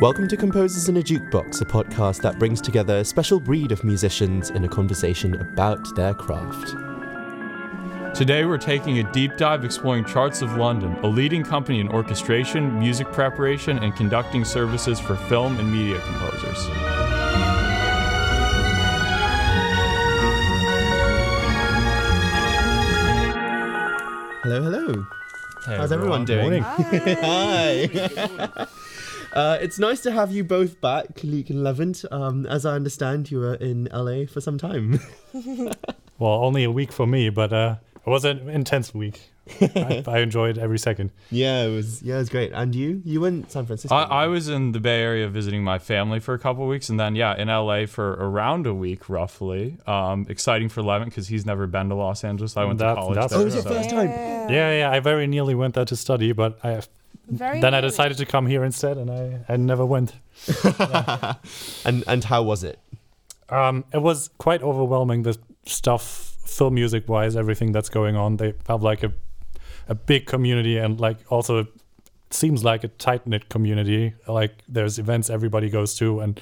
Welcome to Composers in a Jukebox, a podcast that brings together a special breed of musicians in a conversation about their craft. Today, we're taking a deep dive exploring Charts of London, a leading company in orchestration, music preparation, and conducting services for film and media composers. Hello, hello. Hey, How's everyone doing? Morning. Hi. uh, it's nice to have you both back, Luke and Levent. Um, as I understand, you were in LA for some time. Well, only a week for me, but uh, it was an intense week. I, I enjoyed every second. yeah, it was. Yeah, it was great. And you? You were in San Francisco. I, I was in the Bay Area visiting my family for a couple of weeks, and then yeah, in LA for around a week roughly. Um, exciting for Levin because he's never been to Los Angeles. I went That- to college that's- there. Oh, it was your so- first time. Yeah, yeah. I very nearly went there to study, but I Very then I decided to come here instead, and I, I never went. and and how was it? Um, it was quite overwhelming. The stuff, film music wise, everything that's going on. They have like a a big community, and like also it seems like a tight knit community. Like there's events everybody goes to, and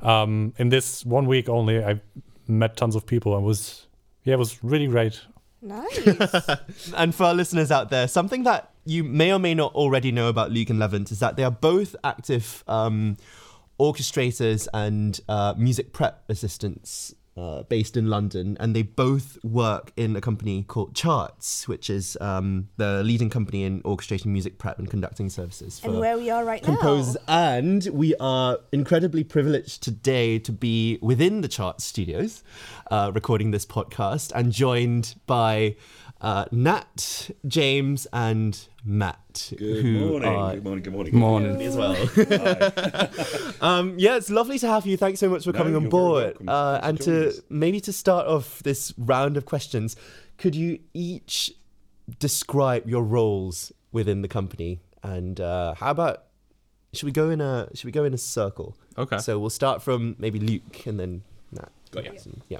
um, in this one week only, I met tons of people and was yeah, it was really great. Nice. And for our listeners out there, something that you may or may not already know about Luke and Levent is that they are both active um, orchestrators and uh, music prep assistants uh, based in London, and they both work in a company called Charts, which is um, the leading company in orchestrating music prep and conducting services for and where we are right composers. now. And we are incredibly privileged today to be within the Charts studios, uh, recording this podcast, and joined by uh, Nat, James, and Matt, Good who morning. are Good morning. Good morning. Good Morning. as well. um, yeah, it's lovely to have you. Thanks so much for No, coming on board. Uh, and to us. maybe to start off this round of questions, could you each describe your roles within the company? And uh, how about should we go in a should we go in a circle? Okay. So we'll start from maybe Luke and then Nat. Got ya. Yeah. Yeah,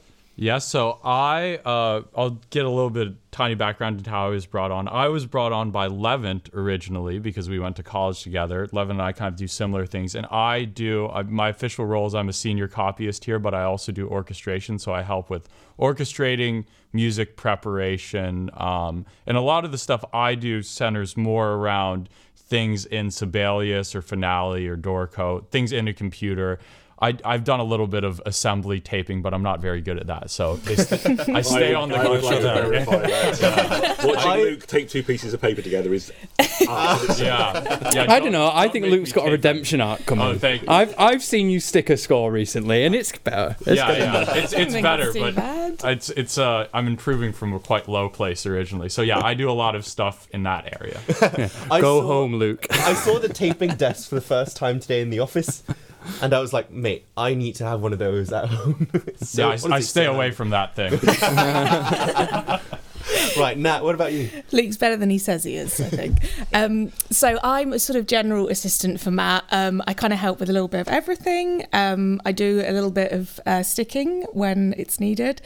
so I uh, I'll get a little bit tiny background into how I was brought on. I was brought on by Levent originally because we went to college together. Levent and I kind of do similar things, and I do I, my official role is I'm a senior copyist here, but I also do orchestration. So I help with orchestrating music preparation, um, and a lot of the stuff I do centers more around things in Sibelius or Finale or Dorico, things in a computer. I, I've done a little bit of assembly taping, but I'm not very good at that. So they st- I stay on the I would like to that. Uh, watching Luke take two pieces of paper together is. yeah, yeah. I don't know. I think Luke's got a tape redemption arc coming. Oh, thank you. I've I've seen you stick a score recently, and it's better. It's Yeah, yeah. It's it's better, it's but bad. it's it's uh I'm improving from a quite low place originally. So yeah, I do a lot of stuff in that area. I Go saw- home, Luke. I saw the taping desk for the first time today in the office, and I was like, mate, I need to have one of those at home. So- yeah, I, I stay so away handy. from that thing. Right, Nat, what about you? Luke's better than he says he is, I think. um, so I'm a sort of general assistant for Matt. Um, I kind of help with a little bit of everything. Um, I do a little bit of uh, sticking when it's needed.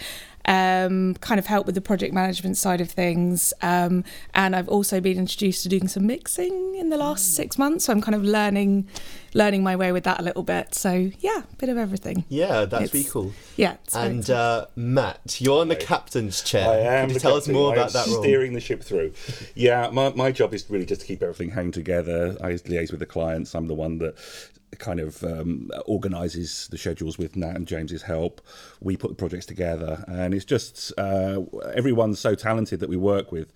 Um, kind of help with the project management side of things. Um, and I've also been introduced to doing some mixing in the last six months. So I'm kind of learning, learning my way with that a little bit. So yeah, bit of everything. Yeah, that's It's- really cool. Yeah. it's very And uh, Matt, you're on the captain's chair. I am. Could you the tell us more I about that role? Steering the ship through. Yeah, my, my job is really just to keep everything hanging together. I liaise with the clients. I'm the one that kind of um, organises the schedules with Nat and James's help. We put the projects together, and it's just uh, everyone's so talented that we work with.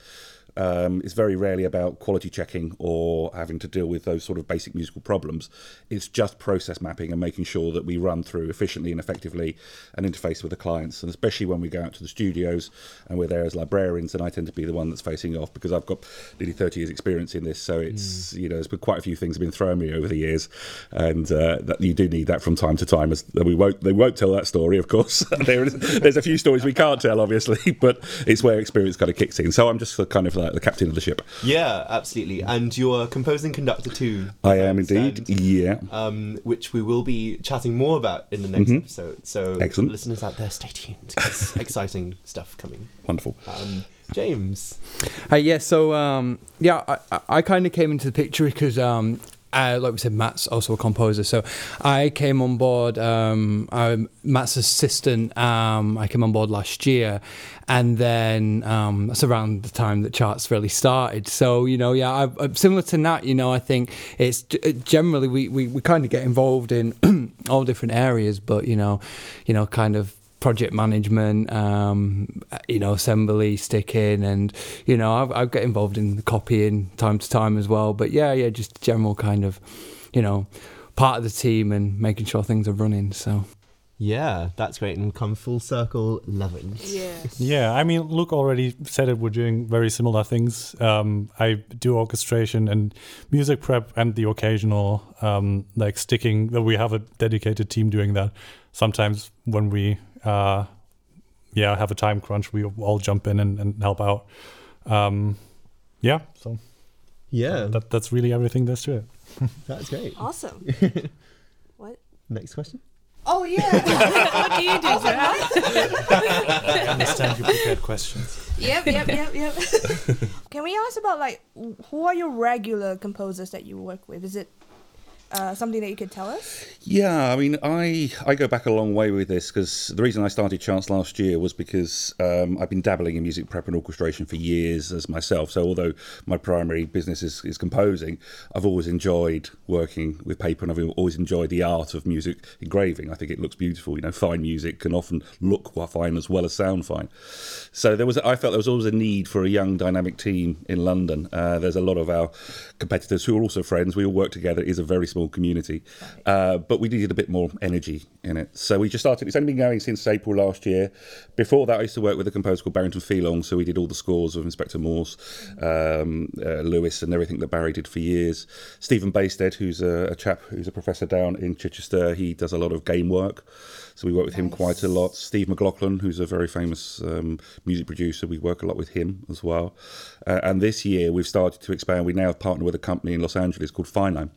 Um, it's very rarely about quality checking or having to deal with those sort of basic musical problems. It's just process mapping and making sure that we run through efficiently and effectively and interface with the clients. And especially when we go out to the studios and we're there as librarians, and I tend to be the one that's facing off because I've got nearly 30 years' experience in this. So it's, you know, there's been quite a few things have been thrown at me over the years. And uh, that you do need that from time to time. As we won't, they won't tell that story, of course. there is, there's a few stories we can't tell, obviously, but it's where experience kind of kicks in. So I'm just kind of like the captain of the ship. Yeah, absolutely. And you're composing conductor too. I am indeed. Yeah. Um, which we will be chatting more about in the next episode. So, Mm-hmm. Excellent. listeners out there, stay tuned. exciting stuff coming. Wonderful. Um, James. Uh, yeah, so um, yeah, I, I- I kind of came into the picture because um, uh, like we said, Matt's also a composer. So I came on board. Um, I'm Matt's assistant. Um, I came on board last year, and then um, that's around the time that charts really started. So you know, yeah, I, I'm similar to Nat. You know, I think it's generally we we, we kind of get involved in all different areas, but you know, you know, kind of project management, um, you know, assembly, sticking, and you know, I, I get involved in copying time to time as well. But yeah, yeah, just general kind of, you know, part of the team and making sure things are running. So Yeah, that's great. And come full circle, Levin. Yes. Yeah, I mean, Luke already said it. We're doing very similar things. Um, I do orchestration and music prep, and the occasional um, like sticking. That we have a dedicated team doing that. Sometimes when we, uh, yeah, have a time crunch, we all jump in and, and help out. Um, yeah, so Yeah, that that's really everything there's to it. that's great. Awesome. what? Next question. Oh yeah. What do you do, Zara? I understand you prepared questions. yep, yep, yep, yep. Can we ask about like who are your regular composers that you work with? Is it uh, something that you could tell us? Yeah, I mean, I I go back a long way with this because the reason I started Charts last year was because um, I've been dabbling in music prep and orchestration for years as myself. So although my primary business is, is composing, I've always enjoyed working with paper and I've always enjoyed the art of music engraving. I think it looks beautiful. You know, fine music can often look fine as well as sound fine. So there was, I felt there was always a need for a young, dynamic team in London. Uh, there's a lot of our competitors who are also friends. We all work together. It is a very small community, uh, but we needed a bit more energy in it. So we just started. It's only been going since April last year. Before that, I used to work with a composer called Barrington Pheloung. So we did all the scores of Inspector Morse, um, uh, Lewis, and everything that Barry did for years. Stephen Baysted, who's a, a chap who's a professor down in Chichester, he does a lot of game work. So we work with him quite a lot. Steve McLaughlin, who's a very famous um, music producer, we work a lot with him as well. Uh, and this year we've started to expand. We now have partnered with a company in Los Angeles called Fineline.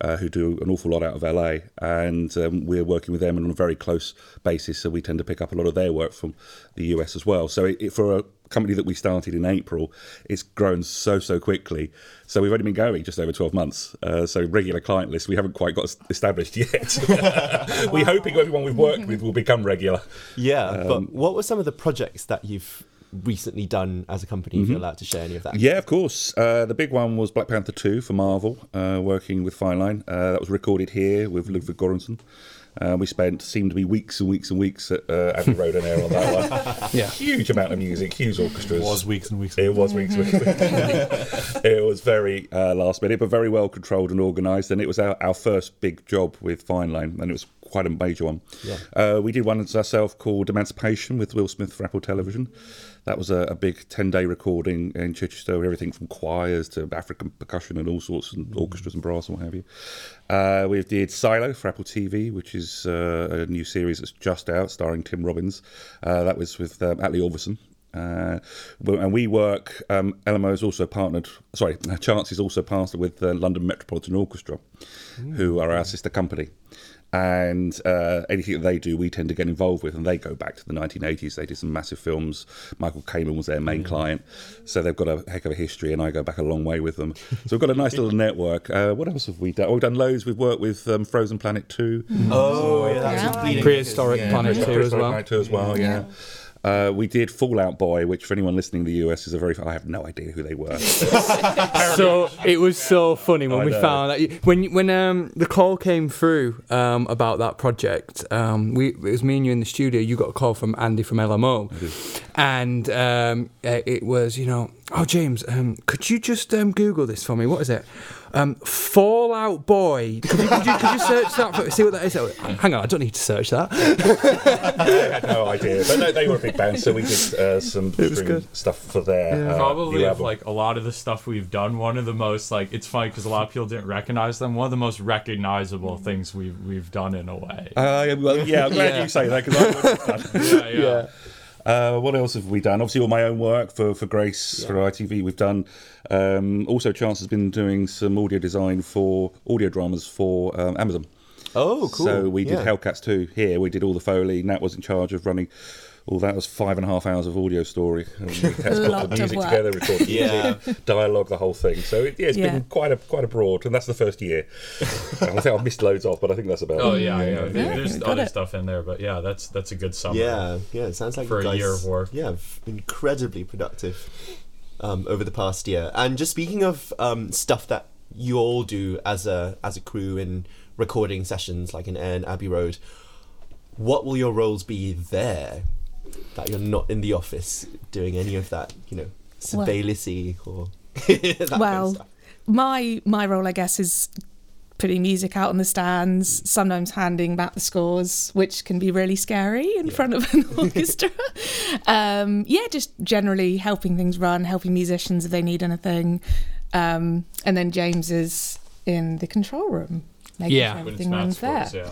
Uh, who do an awful lot out of LA, and um, we're working with them on a very close basis. So we tend to pick up a lot of their work from the US as well. So it, it, for a company that we started in April, it's grown so so quickly. So we've only been going just over twelve months. Uh, so regular client list we haven't quite got established yet. We're hoping everyone we've worked with will become regular. Yeah, but what were some of the projects that you've recently done as a company? If you're allowed to share any of that. Yeah, of course. Uh, the big one was Black Panther 2 for Marvel, uh, working with Fine Line. Uh, that was recorded here with Ludwig Göransson. Uh, we spent, seemed to be weeks and weeks and weeks at uh, Abbey Road and Air on that one. Yeah. Huge amount of music, huge orchestras. It was weeks and weeks. It was weeks. weeks, weeks. it was very uh, last minute, but very well controlled and organised. And it was our, our first big job with Fine Line, and it was quite a major one. Yeah. Uh, we did one ourselves called Emancipation with Will Smith for Apple Television. That was a, a big 10 day recording in Chichester, with everything from choirs to African percussion and all sorts, and orchestras and brass and what have you. Uh, we did Silo for Apple TV, which is uh, a new series that's just out, starring Tim Robbins. Uh, that was with um, Atli Örvarsson. Uh, and we work. Um, LMO is also partnered. Sorry, Charts is also partnered with the London Metropolitan Orchestra, who are our sister company. And uh, anything that they do, we tend to get involved with, and they go back to the 1980s. They did some massive films. Michael Kamen was their main client, so they've got a heck of a history, and I go back a long way with them. So we've got a nice little network. Uh, what else have we done? Oh, we've done loads. We've worked with um, Frozen Planet Two, Oh, yeah, Yeah. that's bleeding. Prehistoric Planet Prehistoric 2 as well. Planet 2 as well, yeah. Uh, we did Fall Out Boy, which for anyone listening in the US is a very. I have no idea who they were. so it was so funny when I we know. found that when when um the call came through um about that project um we it was me and you in the studio you got a call from Andy from LMO and um uh, it was you know oh James um could you just um Google this for me what is it um Fall Out Boy could you, could you, could you search that for, see what that is Oh, hang on I don't need to search that I had no idea, but no, they were a big band, so we did uh, some good. stuff for their uh, Probably of like a lot of the stuff we've done, one of the most like it's funny because a lot of people didn't recognize them. One of the most recognizable things we've we've done in a way. Uh, well, yeah, I'm glad Yeah. you say that because I wouldn't have done. yeah, yeah. Uh, what else have we done? Obviously, all my own work for, for Grace for ITV. We've done. Um, also, Charts has been doing some audio design for audio dramas for um, Amazon. Oh, cool. So we did Yeah. Hellcats 2 here. We did all the Foley. Nat was in charge of running Well, that was five and a half hours of audio story. And we had to the music together, record the Yeah. music, dialogue, the whole thing. So it, yeah, it's Yeah. been quite a quite a broad, and that's the first year. I think I've missed loads off, but I think that's about. Oh it. yeah, yeah. There- Yeah, There's other it. stuff in there, but yeah, that's that's a good summary. Yeah, yeah. It sounds like For you a guys, year of work. Yeah, incredibly productive um, over the past year. And just speaking of um, stuff that you all do as a as a crew in recording sessions, like in Air and Abbey Road, what will your roles be there? That you're not in the office doing any of that, you know, Well- or that kind of stuff. my my role, I guess, is putting music out on the stands, sometimes handing back the scores, which can be really scary in Yeah. front of an orchestra. um, yeah, just generally helping things run, helping musicians if they need anything. Um, and then James is in the control room, making Yeah. sure everything not runs there. scores,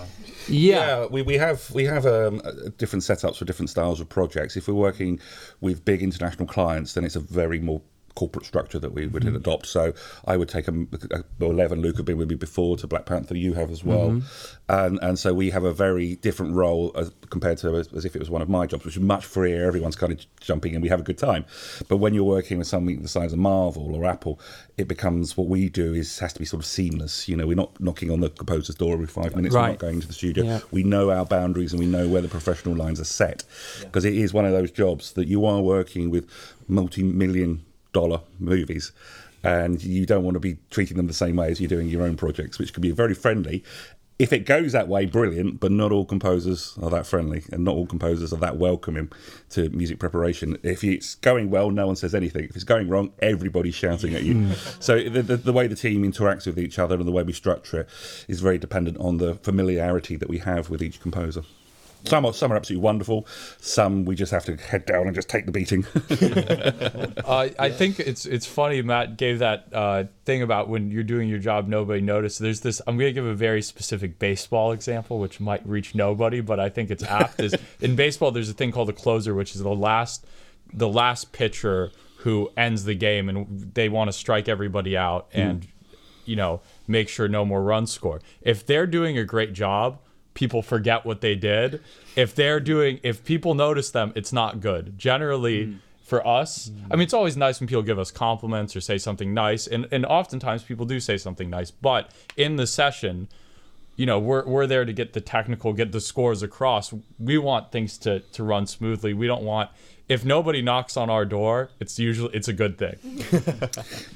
yeah. Yeah. we, we have we have um, uh, different setups for different styles of projects. If we're working with big international clients, then it's a very more corporate structure that we would Mm-hmm. adopt. So I would take a, a well, Lev and Luke have been with me before to Black Panther. You have as well, Mm-hmm. and and so we have a very different role as compared to as, as if it was one of my jobs, which is much freer. Everyone's kind of jumping in. We have a good time, but when you're working with something the size of Marvel or Apple, it becomes what we do is has to be sort of seamless. You know, we're not knocking on the composer's door every five minutes. We're not going to the studio. Yeah. We know our boundaries and we know where the professional lines are set because it is one of those jobs that you are working with multi-million dollar movies and you don't want to be treating them the same way as you're doing your own projects which can be very friendly. If it goes that way brilliant but not all composers are that friendly and not all composers are that welcoming to music preparation. If it's going well no one says anything. If it's going wrong everybody's shouting at you. Hmm. So the, the, the way the team interacts with each other and the way we structure it is very dependent on the familiarity that we have with each composer some are, some are absolutely wonderful. Some we just have to head down and just take the beating. Uh, I think it's it's funny. Matt gave that uh, thing about when you're doing your job, nobody noticed. There's this. I'm going to give a very specific baseball example, which might reach nobody, but I think it's apt. is in baseball, there's a thing called the closer, which is the last the last pitcher who ends the game, and they want to strike everybody out and you know make sure no more runs score. If they're doing a great job, people forget what they did. If they're doing, if people notice them, it's not good. Generally, mm. for us, I mm. mean, it's always nice when people give us compliments or say something nice, and and oftentimes people do say something nice. But in the session, you know, we're we're there to get the technical, get the scores across. We want things to to run smoothly. We don't want if nobody knocks on our door, it's usually it's a good thing.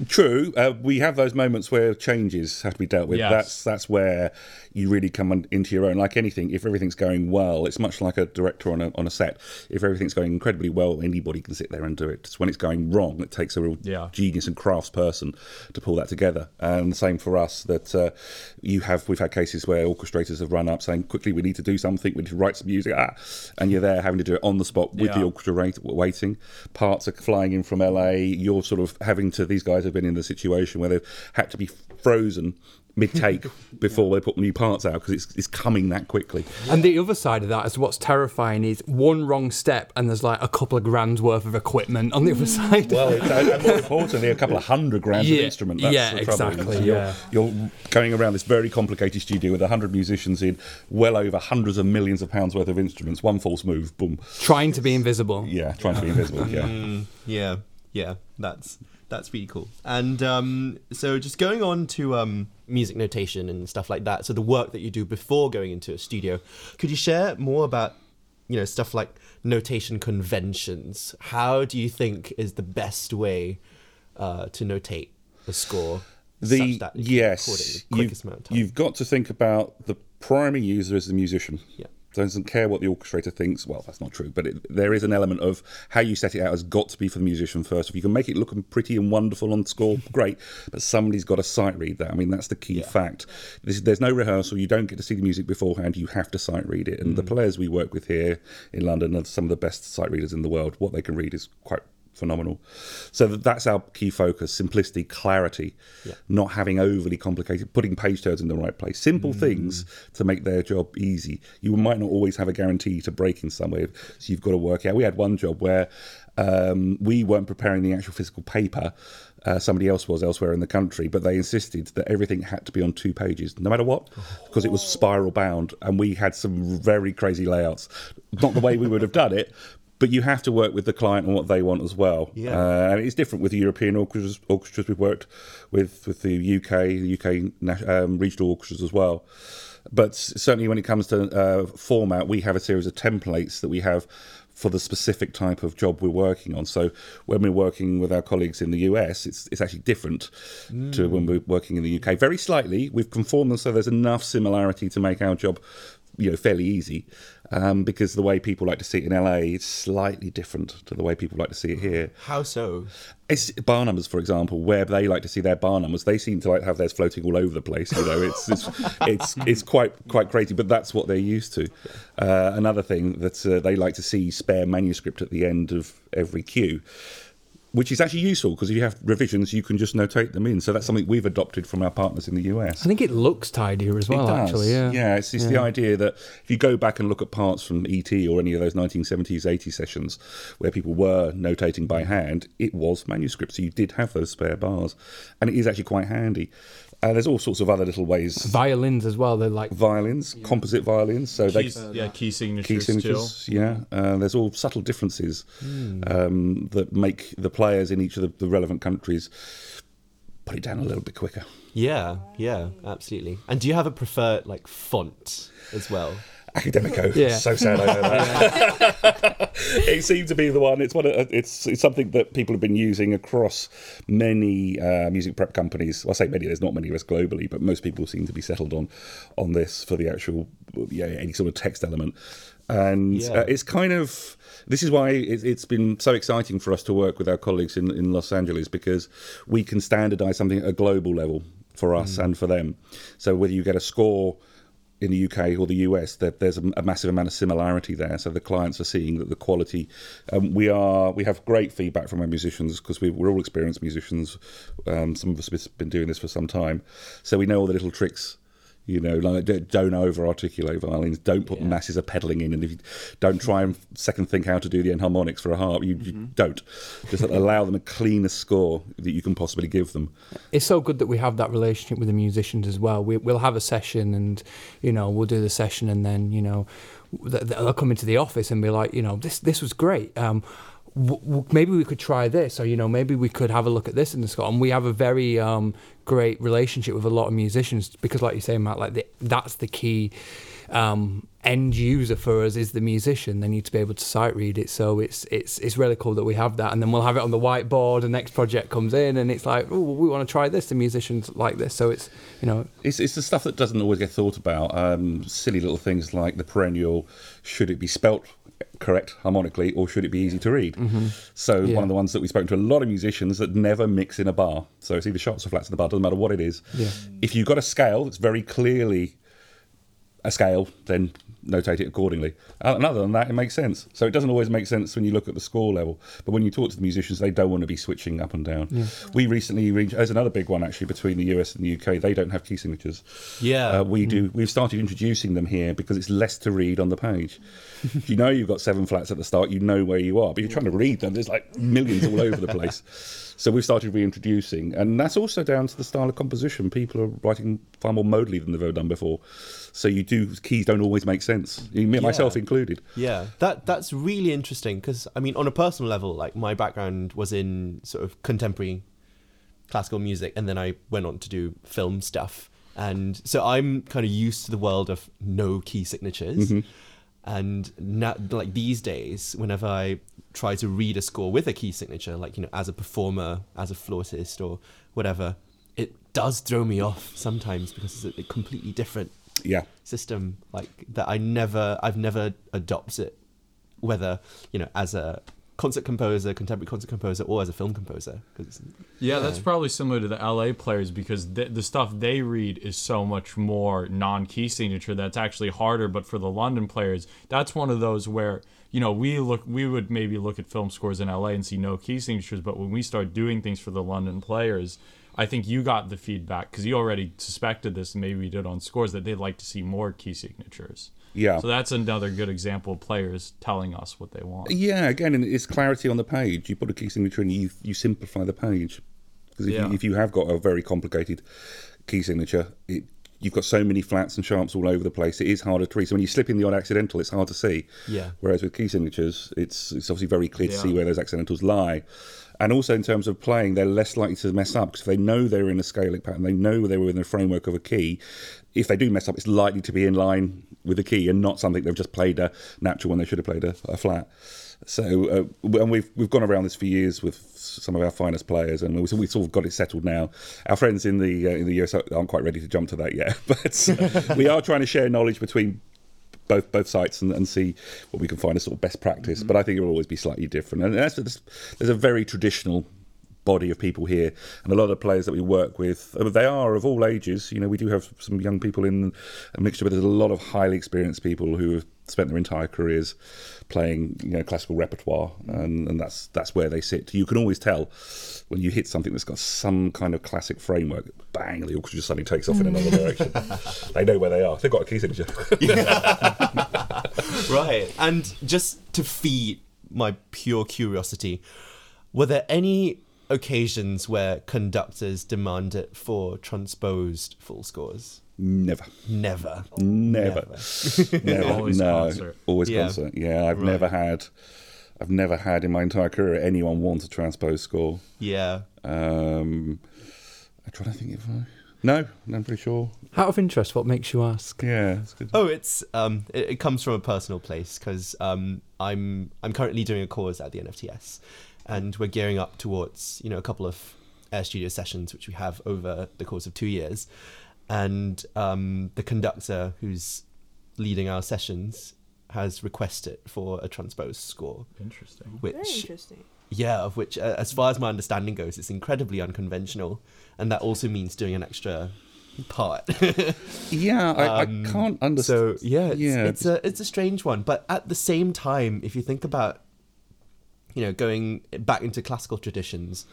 True, uh, we have those moments where changes have to be dealt with. Yes. That's that's where you really come on, into your own. Like anything, if everything's going well, it's much like a director on a on a set. If everything's going incredibly well, anybody can sit there and do it. It's when it's going wrong, it takes a real Yeah. genius and crafts person to pull that together. And the same for us. That uh, you have, we've had cases where orchestrators have run up saying, "Quickly, we need to do something. We need to write some music." Ah, and you're there having to do it on the spot with the Yeah. orchestra rate, waiting. Parts are flying in from LA. You're sort of having to. These guys have been in the situation where they've had to be frozen mid take before they put new parts out because it's, it's coming that quickly. And the other side of that is what's terrifying is one wrong step and there's like a couple of grand's worth of equipment on the other side. Well, it's, and more importantly, a couple of hundred grand Yeah, of instrument. That's yeah, the trouble. exactly, You're, yeah. you're going around this very complicated studio with hundred musicians in, well over hundreds of millions of pounds worth of instruments. One false move, boom. Trying to be invisible. Yeah, trying to be invisible. Yeah. Mm, yeah, yeah, that's that's really cool. And um, so, just going on to um, music notation and stuff like that. So the work that you do before going into a studio, could you share more about you know stuff like notation conventions? How do you think is the best way uh, to notate a score? The such that you can record it in yes, the you've, quickest amount of time? you've got to think about the primary user as the musician. Yeah. Doesn't care what the orchestrator thinks. Well, that's not true, but it, there is an element of how you set it out has got to be for the musician first. If you can make it look pretty and wonderful on score, great. But somebody's got to sight read that. I mean, that's the key fact. This, there's no rehearsal. You don't get to see the music beforehand. You have to sight read it. And the mm. players we work with here in London are some of the best sight readers in the world. What they can read is quite phenomenal. So that's our key focus: simplicity, clarity, not having overly complicated, putting page turns in the right place. Simple things to make their job easy. You might not always have a guarantee to break in somewhere, so you've got to work out. We had one job where um, we weren't preparing the actual physical paper. Uh, somebody else was elsewhere in the country, but they insisted that everything had to be on two pages, no matter what, because it was spiral bound, and we had some very crazy layouts. Not the way we would have done it, but you have to work with the client and what they want as well. Yeah. Uh, and it's different with the European orchestras, orchestras we've worked with, with the UK, the UK um, regional orchestras as well. But certainly when it comes to uh, format, we have a series of templates that we have for the specific type of job we're working on. So when we're working with our colleagues in the US, it's it's actually different to when we're working in the UK. Very slightly, we've conformed them so there's enough similarity to make our job, you know, fairly easy. Um, because the way people like to see it in LA is slightly different to the way people like to see it here. How so? It's bar numbers, for example, where they like to see their bar numbers. They seem to like have theirs floating all over the place. You know, it's it's it's, it's quite quite crazy, but that's what they're used to. Uh, another thing that uh, they like to see spare manuscript at the end of every cue, which is actually useful because if you have revisions, you can just notate them in. So that's something we've adopted from our partners in the US. I think it looks tidier as well, actually. Yeah. yeah. It's, it's the idea that if you go back and look at parts from ET or any of those 1970s, 80s sessions where people were notating by hand, it was manuscript, so you did have those spare bars, and it is actually quite handy. Uh, there's all sorts of other little ways. Violins as well. They're like Violins, composite violins, so they yeah, key signatures, key too. signatures. Yeah, uh, there's all subtle differences um, that make the players in each of the, the relevant countries put it down a little bit quicker. Yeah, yeah, absolutely. And do you have a preferred like font as well? Academico. Yeah. So sad I know that. it seemed to be the one. It's one. Of, it's it's something that people have been using across many uh, music prep companies. Well, I say many. There's not many of us globally, but most people seem to be settled on on this for the actual yeah any sort of text element. And Yeah. uh, it's kind of this is why it, it's been so exciting for us to work with our colleagues in, in Los Angeles because we can standardize something at a global level for us and for them. So whether you get a score in the UK or the US, that there's a, a massive amount of similarity there. So the clients are seeing that the quality. Um, we are we have great feedback from our musicians because we, we're all experienced musicians. Um, some of us have been doing this for some time, so we know all the little tricks. You know, like don't over articulate violins. Don't put masses of pedaling in, and if you don't try and second think how to do the enharmonics for a harp, you, you don't. Just allow them a cleaner score that you can possibly give them. it's so good that we have that relationship with the musicians as well. We, we'll have a session, and you know, we'll do the session, and then you know, they'll come into the office and be like, you know, this this was great. Um, w- w- maybe we could try this, or you know, maybe we could have a look at this in the score. And we have a very um, great relationship with a lot of musicians because, like you say, Matt, like the, that's the key. Um, end user for us is the musician. They need to be able to sight read it. So it's it's it's really cool that we have that, and then we'll have it on the whiteboard. The next project comes in, and it's like, oh, we want to try this. The musicians like this, so it's you know, It's, it's the stuff that doesn't always get thought about. Um, silly little things like the perennial should it be spelt correct harmonically or should it be easy to read? Mm-hmm. So, Yeah. one of the ones that we spoke to a lot of musicians that never mix in a bar. So, it's either sharps or flats in the bar, doesn't matter what it is. Yeah. If you've got a scale that's very clearly a scale, then notate it accordingly. Uh, And other than that, it makes sense. So it doesn't always make sense when you look at the score level. But when you talk to the musicians, they don't want to be switching up and down. We recently, re- there's another big one actually between the US and the UK. They don't have key signatures. Yeah. Uh, we do. We've started introducing them here because it's less to read on the page. you know you've got seven flats at the start, you know where you are. But you're trying to read them. There's like millions all over the place. So we've started reintroducing, and that's also down to the style of composition. People are writing far more modally than they've ever done before. So you do keys don't always make sense, me- myself included. Yeah, that that's really interesting because I mean, on a personal level, like my background was in sort of contemporary classical music, and then I went on to do film stuff, and so I'm kind of used to the world of no key signatures. Mm-hmm. And now, like these days, whenever I try to read a score with a key signature, like you know, as a performer, as a flautist, or whatever, it does throw me off sometimes because it's a completely different Yeah, system like that I never I've never adopted whether you know as a concert composer contemporary concert composer or as a film composer 'cause- Yeah, that's probably similar to the LA players because the, the stuff they read is so much more non-key signature that's actually harder. But for the London players, that's one of those where you know we look we would maybe look at film scores in LA and see no key signatures, but when we start doing things for the London players. I think you got the feedback because you already suspected this, and maybe we did on scores that they'd like to see more key signatures. Yeah. So that's another good example of players telling us what they want. Yeah, again, it's clarity on the page. You put a key signature in, you you simplify the page because if, Yeah. you, if you have got a very complicated key signature, it you've got so many flats and sharps all over the place. It is harder to read. So when you slip in the odd accidental, it's hard to see. Yeah. Whereas with key signatures, it's it's obviously very clear to see where those accidentals lie. And also in terms of playing, they're less likely to mess up because if they know they're in a scaling pattern, they know they were in the framework of a key. If they do mess up, it's likely to be in line with the key and not something they've just played a natural when they should have played a, a flat. So, uh, and we've we've gone around this for years with some of our finest players, and we we sort of got it settled now. Our friends in the uh, in the US aren't quite ready to jump to that yet, but uh, we are trying to share knowledge between both both sites and, and see what we can find as sort of best practice. But I think it will always be slightly different. And that's, there's, there's a very traditional body of people here, and a lot of the players that we work with, uh, they are of all ages. You know, we do have some young people in a mixture, but there's a lot of highly experienced people who have spent their entire careers playing you know classical repertoire, and, and that's that's where they sit. You can always tell when you hit something that's got some kind of classic framework. Bang! The orchestra just suddenly takes off in another mm. direction. they know where they are. They've got a key signature. right. And just to feed my pure curiosity, were there any occasions where conductors demanded for transposed full scores? Never. Never. Never. Never. Always no. concert. Always Yeah. concert. Yeah, I've Right. never had I've never had in my entire career anyone want to transpose score. Yeah. Um I'm trying to think if I No, I'm pretty sure. Out of interest, what makes you ask? Yeah, that's good. Oh, it's um, it, it comes from a personal place because um, I'm I'm currently doing a course at the NFTS, and we're gearing up towards you know a couple of Air Studio sessions which we have over the course of two years, and um, the conductor who's leading our sessions has requested for a transposed score, Interesting. Very which interesting. yeah, of which uh, as far as my understanding goes, it's incredibly unconventional, and that also means doing an extra part. Yeah, I, Um, I can't understand. So yeah, it's, Yeah, it's a it's a strange one, but at the same time, if you think about, you know, going back into classical traditions,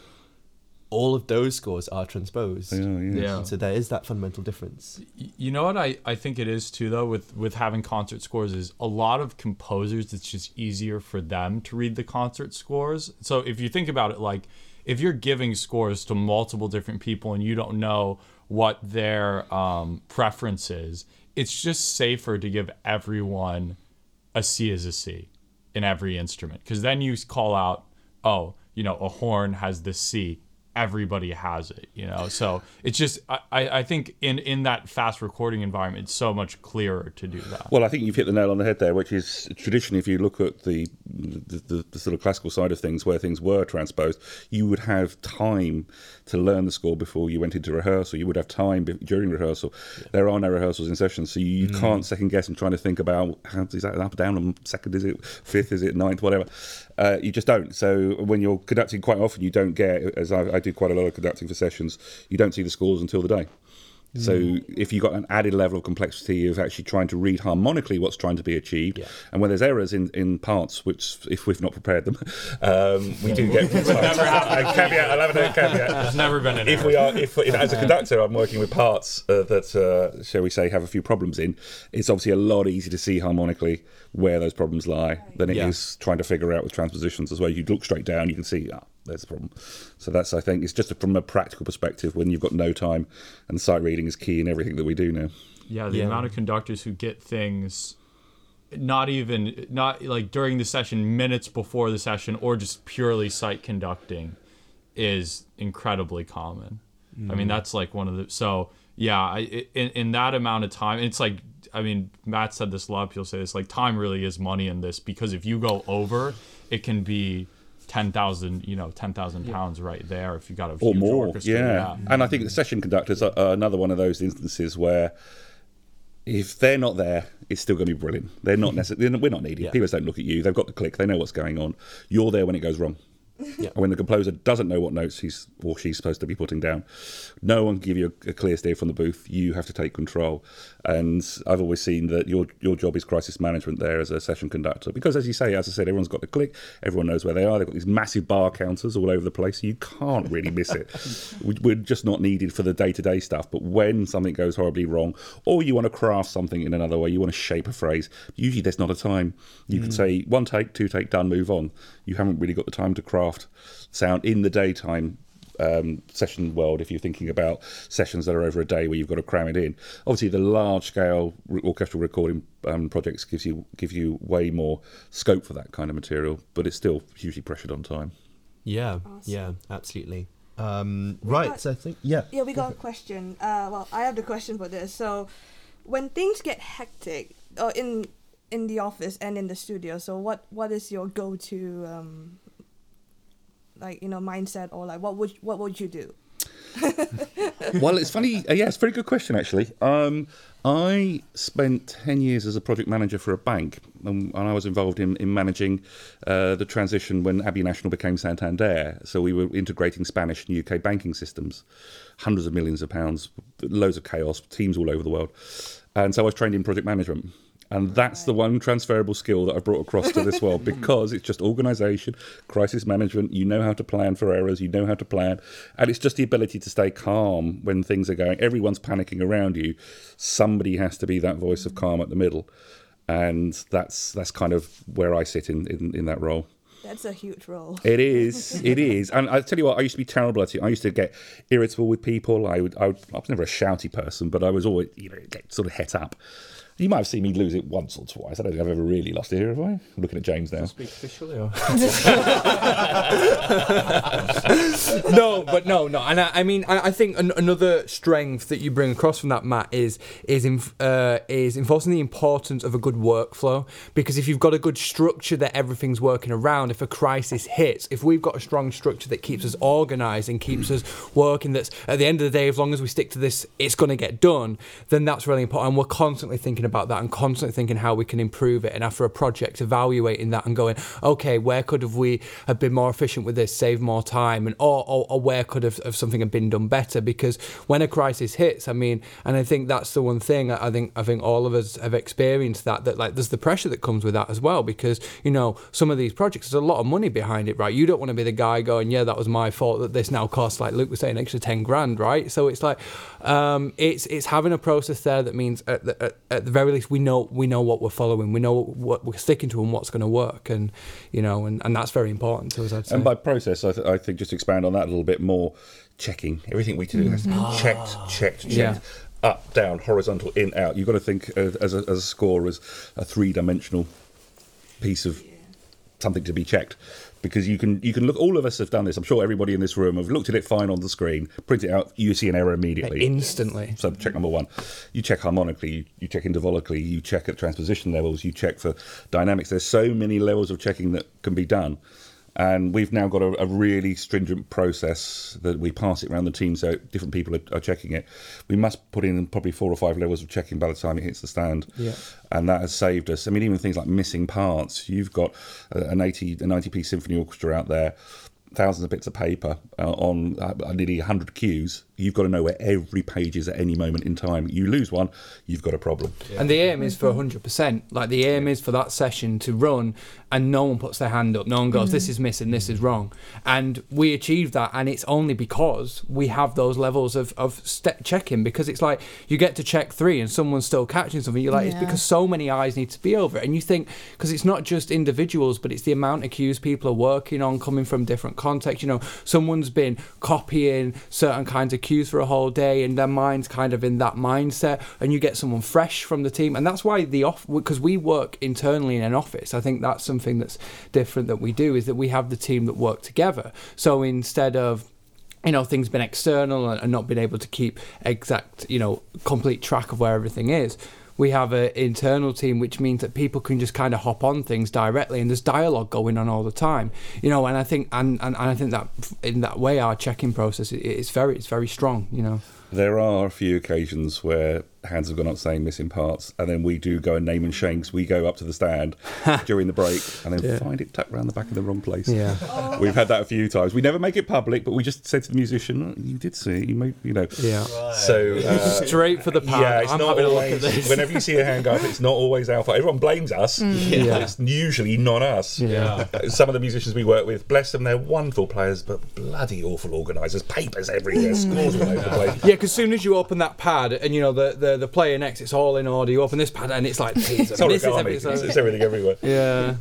all of those scores are transposed. yeah, yeah. Yeah. So there is that fundamental difference. You know what I, I think it is too though with with having concert scores is a lot of composers it's just easier for them to read the concert scores. So if you think about it like if you're giving scores to multiple different people and you don't know what their um, preference is, it's just safer to give everyone a C as a C in every instrument because then you call out, oh, you know, a horn has this C. Everybody has it, you know. So it's just I, I I think in in that fast recording environment, it's so much clearer to do that. Well, I think you've hit the nail on the head there, which is traditionally, if you look at the the, the the sort of classical side of things, where things were transposed, you would have time to learn the score before you went into rehearsal. You would have time be- during rehearsal. There are no rehearsals in sessions, so you, you can't second guess and trying to think about how is that up, down, and second, is it fifth, is it ninth, whatever. Uh, you just don't. So when you're conducting, quite often you don't get, as I, I do quite a lot of conducting for sessions, you don't see the scores until the day. So if you've got an added level of complexity of actually trying to read harmonically what's trying to be achieved, Yeah. and when there's errors in, in parts, which if we've not prepared them, um, we do get never caveat. I'll have a caveat. There's never been an If we are, if, if as a conductor, I'm working with parts uh, that, uh, shall we say, have a few problems in. It's obviously a lot easier to see harmonically where those problems lie than it is Yeah. trying to figure out with transpositions as well. You look straight down, you can see, ah, there's a problem. So that's, I think, it's just from a practical perspective when you've got no time, and sight reading is key in everything that we do now. Yeah, the Yeah. amount of conductors who get things not even not like during the session, minutes before the session, or just purely sight conducting is incredibly common. I mean, mm. that's like one of the so yeah, I, i- in in that amount of time, it's like I mean, Matt said this a lot. People say this like time really is money in this because if you go over, it can be ten thousand, you know, ten thousand pounds right there if you got a or more. orchestra. Yeah. and I think the session conductors are, are another one of those instances where if they're not there, it's still going to be brilliant. They're not necessarily. We're not needed. Yeah. People don't look at you. They've got the click. They know what's going on. You're there when it goes wrong. Yeah. When the composer doesn't know what notes he's or she's supposed to be putting down, no one can give you a, a clear steer from the booth. You have to take control. And I've always seen that your your job is crisis management there as a session conductor because, as you say, as I said, everyone's got the click. Everyone knows where they are. They've got these massive bar counters all over the place. You can't really miss it. We- We're just not needed for the day to day stuff. But when something goes horribly wrong, or you want to craft something in another way, you want to shape a phrase. Usually, there's not a time. You can mm. say one take, two take, done, move on. You haven't really got the time to craft sound in the daytime um, session world, if you're thinking about sessions that are over a day where you've got to cram it in, obviously the large scale orchestral recording um, projects gives you give you way more scope for that kind of material, but it's still hugely pressured on time. Yeah, yeah, absolutely. Um, right, got- so I think yeah. Yeah, we got a question. Uh, well, I have the question for this. So, when things get hectic, or in in the office and in the studio, so what what is your go to um, like you know mindset or like what would what would you do? well, it's funny. Uh, yeah, it's a very good question, actually. Um, I spent 10 years as a project manager for a bank, um, and I was involved in, in managing uh, the transition when Abbey National became Santander. So we were integrating Spanish and UK banking systems, hundreds of millions of pounds, loads of chaos, teams all over the world. And so I was trained in project management. And oh, that's the one transferable skill that I brought across to this world because it's just organization, crisis management. You know how to plan for errors, you know how to plan. And it's just the ability to stay calm when things are going. Everyone's panicking around you. Somebody has to be that voice of calm at the middle. And that's that's kind of where I sit in, in, in that role. That's a huge role. It is. It is. And I tell you what, I used to be terrible at it. I used to get irritable with people. I would. I, would, I was never a shouty person, but I was always, you know, get sort of het up. You might have seen me lose it once or twice. I don't think I've ever really lost it here, have I? I'm looking at James now. Speak officially, or? no, but no, no, and I, I mean, I, I think an, another strength that you bring across from that, Matt, is is inf- uh, is enforcing the importance of a good workflow. Because if you've got a good structure that everything's working around, if a crisis hits, if we've got a strong structure that keeps us organised and keeps us working, that's at the end of the day, as long as we stick to this, it's going to get done. Then that's really important, and we're constantly thinking about that and constantly thinking how we can improve it. And after a project, evaluating that and going, okay, where could have we have been more efficient with this, save more time, and or, or, or where could have, have something have been done better? Because when a crisis hits, I mean, and I think that's the one thing I think I think all of us have experienced that that like there's the pressure that comes with that as well. Because you know some of these projects, there's a lot of money behind it, right? You don't want to be the guy going, yeah, that was my fault that this now costs like Luke was saying, extra ten grand, right? So it's like um, it's it's having a process there that means at the, at, at the very least we know we know what we're following, we know what we're sticking to and what's going to work, and you know, and, and that's very important to us. I'd say. And by process, I, th- I think just expand on that a little bit more, checking. Everything we do has to be checked, checked, checked. Yeah. Up, down, horizontal, in, out. You've got to think uh, as, a, as a score as a three dimensional piece of something to be checked. Because you can you can look. All of us have done this. I'm sure everybody in this room have looked at it fine on the screen, print it out. You see an error immediately. instantly. So check number one, you check harmonically, you, you check intervallically, you check at transposition levels, you check for dynamics. There's so many levels of checking that can be done, and we've now got a, a really stringent process that we pass it around the team, so different people are, are checking it. We must put in probably four or five levels of checking by the time it hits the stand, Yeah. And that has saved us. I mean, even things like missing parts. You've got uh, an 80, a 90 piece symphony orchestra out there thousands of bits of paper uh, on uh, nearly 100 cues, you've got to know where every page is at any moment in time. You lose one, you've got a problem. And the aim is for 100%. Like the aim is for that session to run and no one puts their hand up. No one goes, mm. this is missing, this is wrong. And we achieve that. And it's only because we have those levels of, of step checking because it's like you get to check three and someone's still catching something. You're like, it's because so many eyes need to be over it. And you think, because it's not just individuals, but it's the amount of cues people are working on coming from different contexts. You know, someone's been copying certain kinds of for a whole day and their mind's kind of in that mindset and you get someone fresh from the team. And that's why the off, because we work internally in an office, I think that's something that's different that we do is that we have the team that work together. So instead of you know things been external and, not being able to keep exact you know complete track of where everything is we have an internal team which means that people can just kind of hop on things directly and there's dialogue going on all the time. You know and i think and, and, and i think that in that way our check-in process is very it's very strong you know? There are a few occasions where hands have gone up saying missing parts, and then we do go and name and shanks. We go up to the stand during the break and then Yeah. find it tucked around the back of the wrong place. yeah We've had that a few times. We never make it public, but we just said to the musician, "Oh, "You did see it. You made, you know." yeah So uh, straight for the pad yeah, it's i'm not having a look at always. this Whenever you see a hand go up, it's not always our fault. Everyone blames us. Yeah. but It's usually not us. Yeah. Some of the musicians we work with, bless them, they're wonderful players, but bloody awful organisers. Papers everywhere, scores all over the place. Yeah, because soon as you open that pad and you know the, the, the player next, it's all in order. You open this pad and it's like Peter, It's this is everything. It's, it's everything everywhere. Yeah,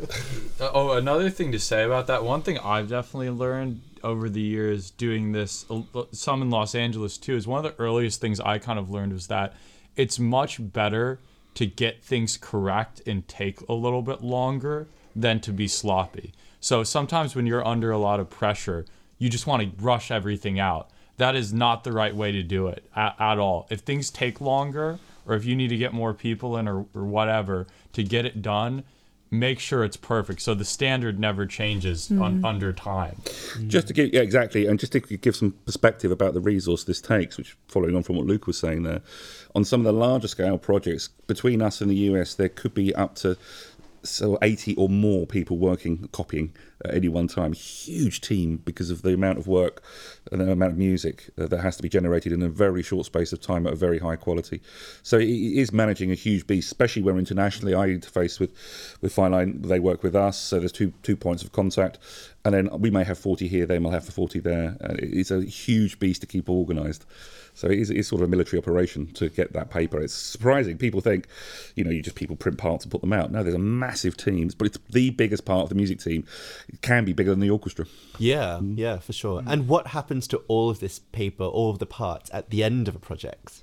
Uh, oh, another thing to say about that. One thing I've definitely learned over the years doing this, uh, some in Los Angeles too, is one of the earliest things I kind of learned was that it's much better to get things correct and take a little bit longer than to be sloppy. So sometimes when you're under a lot of pressure, you just want to rush everything out. That is not the right way to do it at, at all. If things take longer, or if you need to get more people in, or, or whatever to get it done, make sure it's perfect. So the standard never changes on, mm-hmm. under time. Just to give, yeah, exactly, and just to give some perspective about the resource this takes, which following on from what Luke was saying there, on some of the larger scale projects between us and the US, there could be up to so 80 or more people working copying at any one time huge team because of the amount of work and the amount of music uh, that has to be generated in a very short space of time at a very high quality so it is managing a huge beast especially when internationally i interface with with fineline they work with us so there's two two points of contact and then we may have 40 here they may have 40 there uh, it's a huge beast to keep organized so it is, it's sort of a military operation to get that paper. It's surprising. People think, you know, you just people print parts and put them out. No, there's a massive teams, but it's the biggest part of the music team. It can be bigger than the orchestra. Yeah, mm. yeah, for sure. And what happens to all of this paper, all of the parts at the end of a project?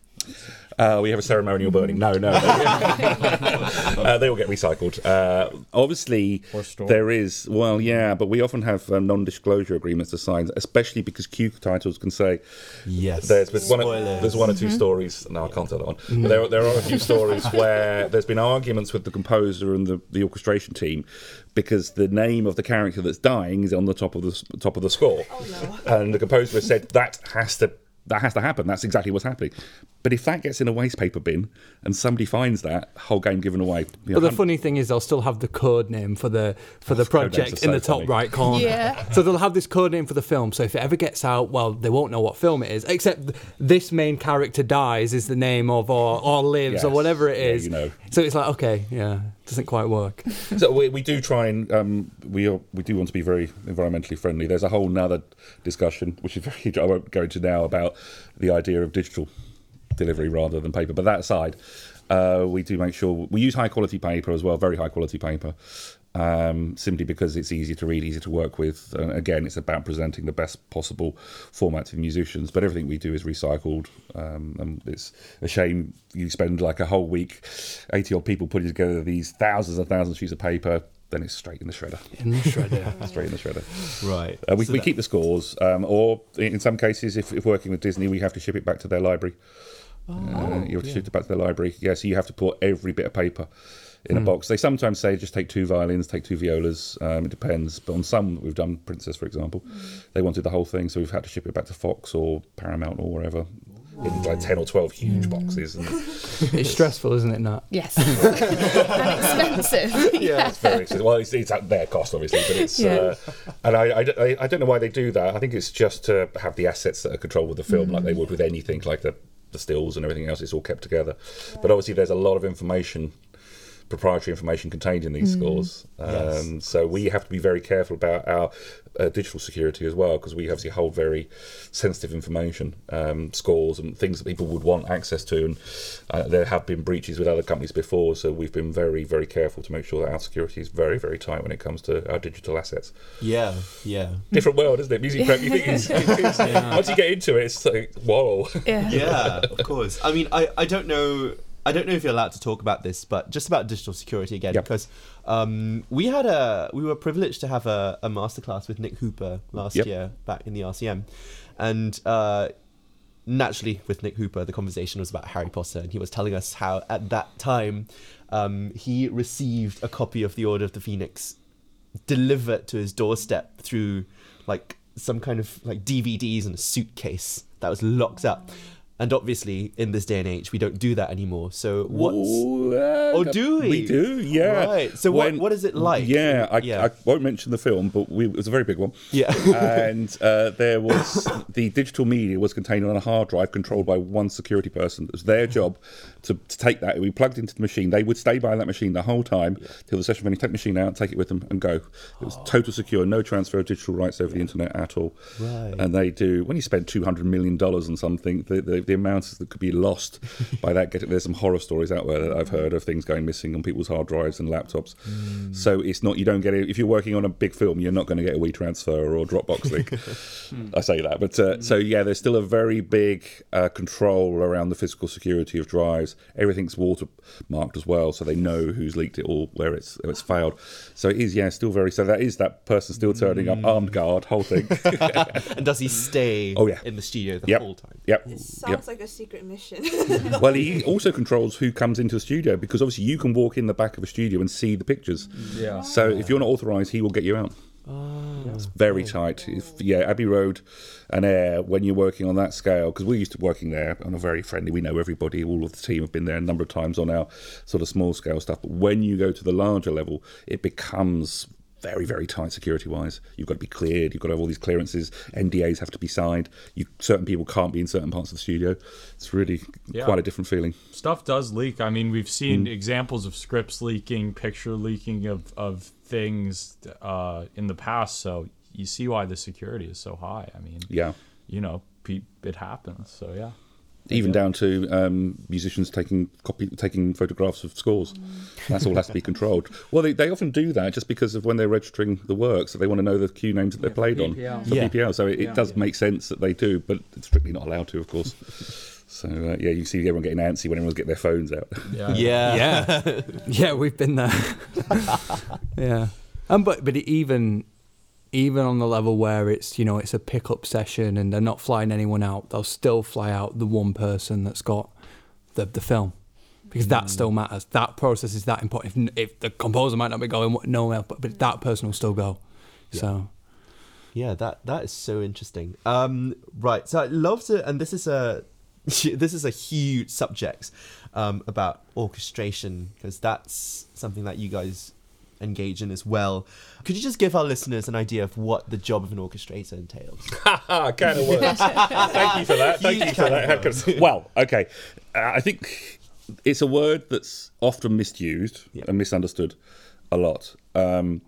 Uh, we have a ceremonial burning. No, no. uh, they all get recycled. Uh, obviously, there is, well, yeah, but we often have um, non disclosure agreements to sign, especially because cue titles can say Yes. there's, there's, one, or, there's one or 2 stories. No, I can't tell that one. But there, there are a few stories where there's been arguments with the composer and the, the orchestration team because the name of the character that's dying is on the top of the top of the score, and the composer has said that has to. That has to happen. That's exactly what's happening. But if that gets in a waste paper bin and somebody finds that, whole game given away. You know, But the hun- funny thing is, they'll still have the code name for the for the project are in the so top funny. right corner. Yeah. So they'll have this code name for the film. So if it ever gets out, well, they won't know what film it is. Except this main character dies is the name of or or lives or whatever it is. Yeah, you know. So it's like okay, yeah, doesn't quite work. so we, we do try and um, we are, we do want to be very environmentally friendly. There's a whole nother discussion, which is very I won't go into now about the idea of digital delivery rather than paper. But that aside, uh, we do make sure we use high quality paper as well, very high quality paper. Um, simply because it's easy to read, easy to work with. And again, it's about presenting the best possible format to musicians. But everything we do is recycled. Um, and it's a shame you spend like a whole week, 80 odd people putting together these thousands and thousands of sheets of paper, then it's straight in the shredder. In the shredder. Straight in the shredder. Right. Uh, we So we that- keep the scores, um, or in some cases, if, if working with Disney, we have to ship it back to their library. uh, you have to ship it back to their library. Yeah, so you have to put every bit of paper in a box. They sometimes say just take two violins, take two violas. Um, it depends. But on some, we've done Princess, for example, they wanted the whole thing, so we've had to ship it back to Fox or Paramount or wherever. In like ten or twelve huge boxes, and it's stressful, isn't it, Nat? Yes. and expensive. yeah. it's very expensive. Well, it's, it's at their cost, obviously, but it's. Yeah. Uh, and I, I, I- I don't know why they do that. I think it's just to have the assets that are controlled with the film, like they would with anything, like the the stills and everything else. It's all kept together. But obviously, there's a lot of information, proprietary information contained in these scores. Um, Yes. So we have to be very careful about our uh, digital security as well, because we obviously hold very sensitive information, um, scores and things that people would want access to. And uh, there have been breaches with other companies before, so we've been very, very careful to make sure that our security is very, very tight when it comes to our digital assets. Yeah, yeah. Different world, isn't it? Music prep. You think it's, it's, once you get into it, it's like whoa. Yeah. yeah, of course. I mean, I, I don't know. I don't know if you're allowed to talk about this, but just about digital security again, Yep. because um, we had a we were privileged to have a, a masterclass with Nick Hooper last Yep. year back in the RCM, and uh, naturally with Nick Hooper, the conversation was about Harry Potter, and he was telling us how at that time um, he received a copy of the Order of the Phoenix delivered to his doorstep through like some kind of like DVDs in a suitcase that was locked up. And obviously, in this day and age, we don't do that anymore. So what's Ooh, uh, Oh, do we? We do, yeah. Right. So what- what is it like? Yeah, I, Yeah. I won't mention the film, but we, it was a very big one. Yeah. and uh, there was the digital media was contained on a hard drive controlled by one security person. It was their job to, to take that. We plugged into the machine. They would stay by that machine the whole time till the session finished. Take the machine out, take it with them, and go. It was total secure, no transfer of digital rights over the internet at all. Right. And they do when you spend two hundred million dollars on something, the, the, the the amount that could be lost by that. Getting there's some horror stories out there that I've heard of things going missing on people's hard drives and laptops. Mm. So it's not you don't get it if you're working on a big film, you're not going to get a WeTransfer or Dropbox link. I say that, but uh, so yeah, there's still a very big uh, control around the physical security of drives. Everything's watermarked as well, so they know who's leaked it or where it's where it's failed. So it is yeah, still very. So that is that person still turning up armed guard, whole thing. and does he stay Oh, yeah. in the studio the Yep. whole time? yep. It yep. Sounds like a secret mission. Well, he also controls who comes into the studio because obviously you can walk in the back of a studio and see the pictures. Yeah. So if you're not authorised, he will get you out. Ah. It's very tight. If yeah, Abbey Road and Air, when you're working on that scale, because we're used to working there and are very friendly. We know everybody. All of the team have been there a number of times on our sort of small scale stuff. But when you go to the larger level, it becomes very, very tight security wise. You've got to be cleared. You've got to have all these clearances. NDAs have to be signed. You certain people can't be in certain parts of the studio. It's really Yeah. quite a different feeling. stuff does leak. I mean, we've seen examples of scripts leaking, picture leaking of, of things uh, in the past. So you see why the security is so high. I mean, Yeah. you know, it happens. So yeah. Even down to um, musicians taking copy taking photographs of scores. That's all has to be controlled. Well, they, they often do that just because of when they're registering the work, so they want to know the cue names that they're played on PPL. for Yeah. PPL. So it, it does make sense that they do, but it's strictly not allowed to, of course. So uh, yeah, you see everyone getting antsy when everyone's getting their phones out. Yeah. Yeah. yeah, yeah, we've been there. yeah, and but but even even on the level where it's you know it's a pickup session and they're not flying anyone out, they'll still fly out the one person that's got the the film because that still matters. That process is that important. If, if the composer might not be going nowhere, but but that person will still go. So Yeah, that that is so interesting. Um, right, so I'd love to, and this is a this is a huge subject um, about orchestration because that's something that you guys engage in as well. Could you just give our listeners an idea of what the job of an orchestrator entails? Can of worms. Thank you for that. Thank Huge you for can of that. worms. well, okay. Uh, I think it's a word that's often misused Yeah. and misunderstood a lot. Um,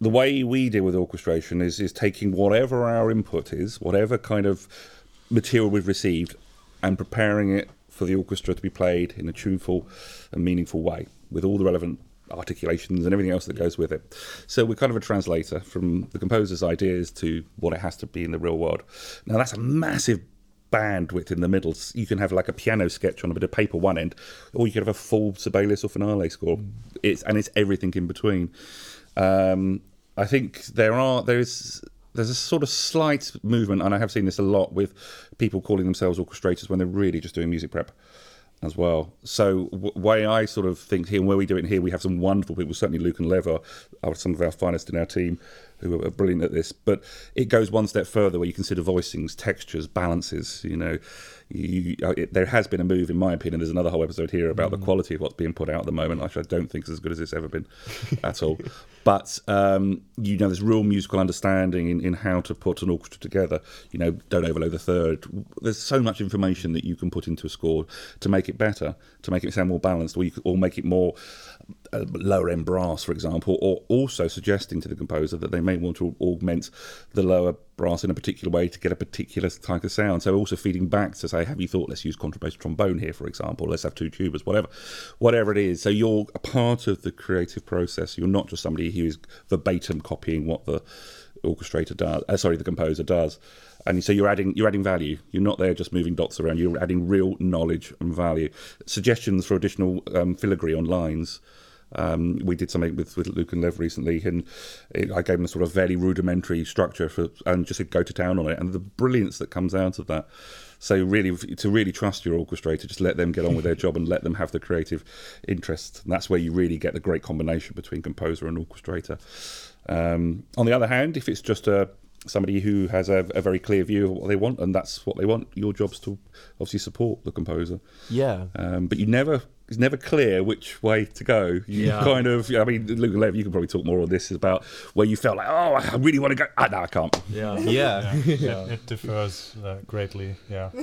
the way we deal with orchestration is is taking whatever our input is, whatever kind of material we've received, and preparing it for the orchestra to be played in a tuneful and meaningful way with all the relevant articulations and everything else that goes with it. So we're kind of a translator from the composer's ideas to what it has to be in the real world. Now that's a massive bandwidth in the middle. You can have like a piano sketch on a bit of paper one end, or you could have a full Sibelius or finale score. It's and it's everything in between. Um, I think there are there is there's a sort of slight movement, and I have seen this a lot with people calling themselves orchestrators when they're really just doing music prep as well. So w- way I sort of think here, and where we do it here, we have some wonderful people. Certainly Luke and Lever are some of our finest in our team who are brilliant at this. But it goes one step further where you consider voicings, textures, balances. You know, you, uh, it, there has been a move, in my opinion. There's another whole episode here about the quality of what's being put out at the moment, which I don't think is as good as it's ever been at all. But um, you know, there's real musical understanding in, in how to put an orchestra together. You know, don't overload the third. There's so much information that you can put into a score to make it better, to make it sound more balanced, or you or make it more lower end brass, for example, or also suggesting to the composer that they may want to augment the lower brass in a particular way to get a particular type of sound. So also feeding back to say, have you thought let's use contrabass trombone here, for example? Let's have two tubas, whatever, whatever it is. So you're a part of the creative process. You're not just somebody who is verbatim copying what the orchestrator does. Uh, sorry, the composer does. And so you're adding you're adding value. You're not there just moving dots around. You're adding real knowledge and value. Suggestions for additional um, filigree on lines. Um, we did something with, with Luke and Lev recently, and it, I gave them a sort of very rudimentary structure for, and just said go to town on it, and the brilliance that comes out of that. So really, to really trust your orchestrator, just let them get on with their job and let them have the creative interest. And that's where you really get the great combination between composer and orchestrator. Um, on the other hand, if it's just a somebody who has a, a very clear view of what they want and that's what they want, your job's to obviously support the composer. Yeah. Um, but you never it's never clear which way to go. You Yeah. kind of I mean Luke Lev, you can probably talk more on this about where you felt like, oh I really want to go ah, no, I can't. Yeah. Yeah. yeah, it, it differs uh, greatly. Yeah,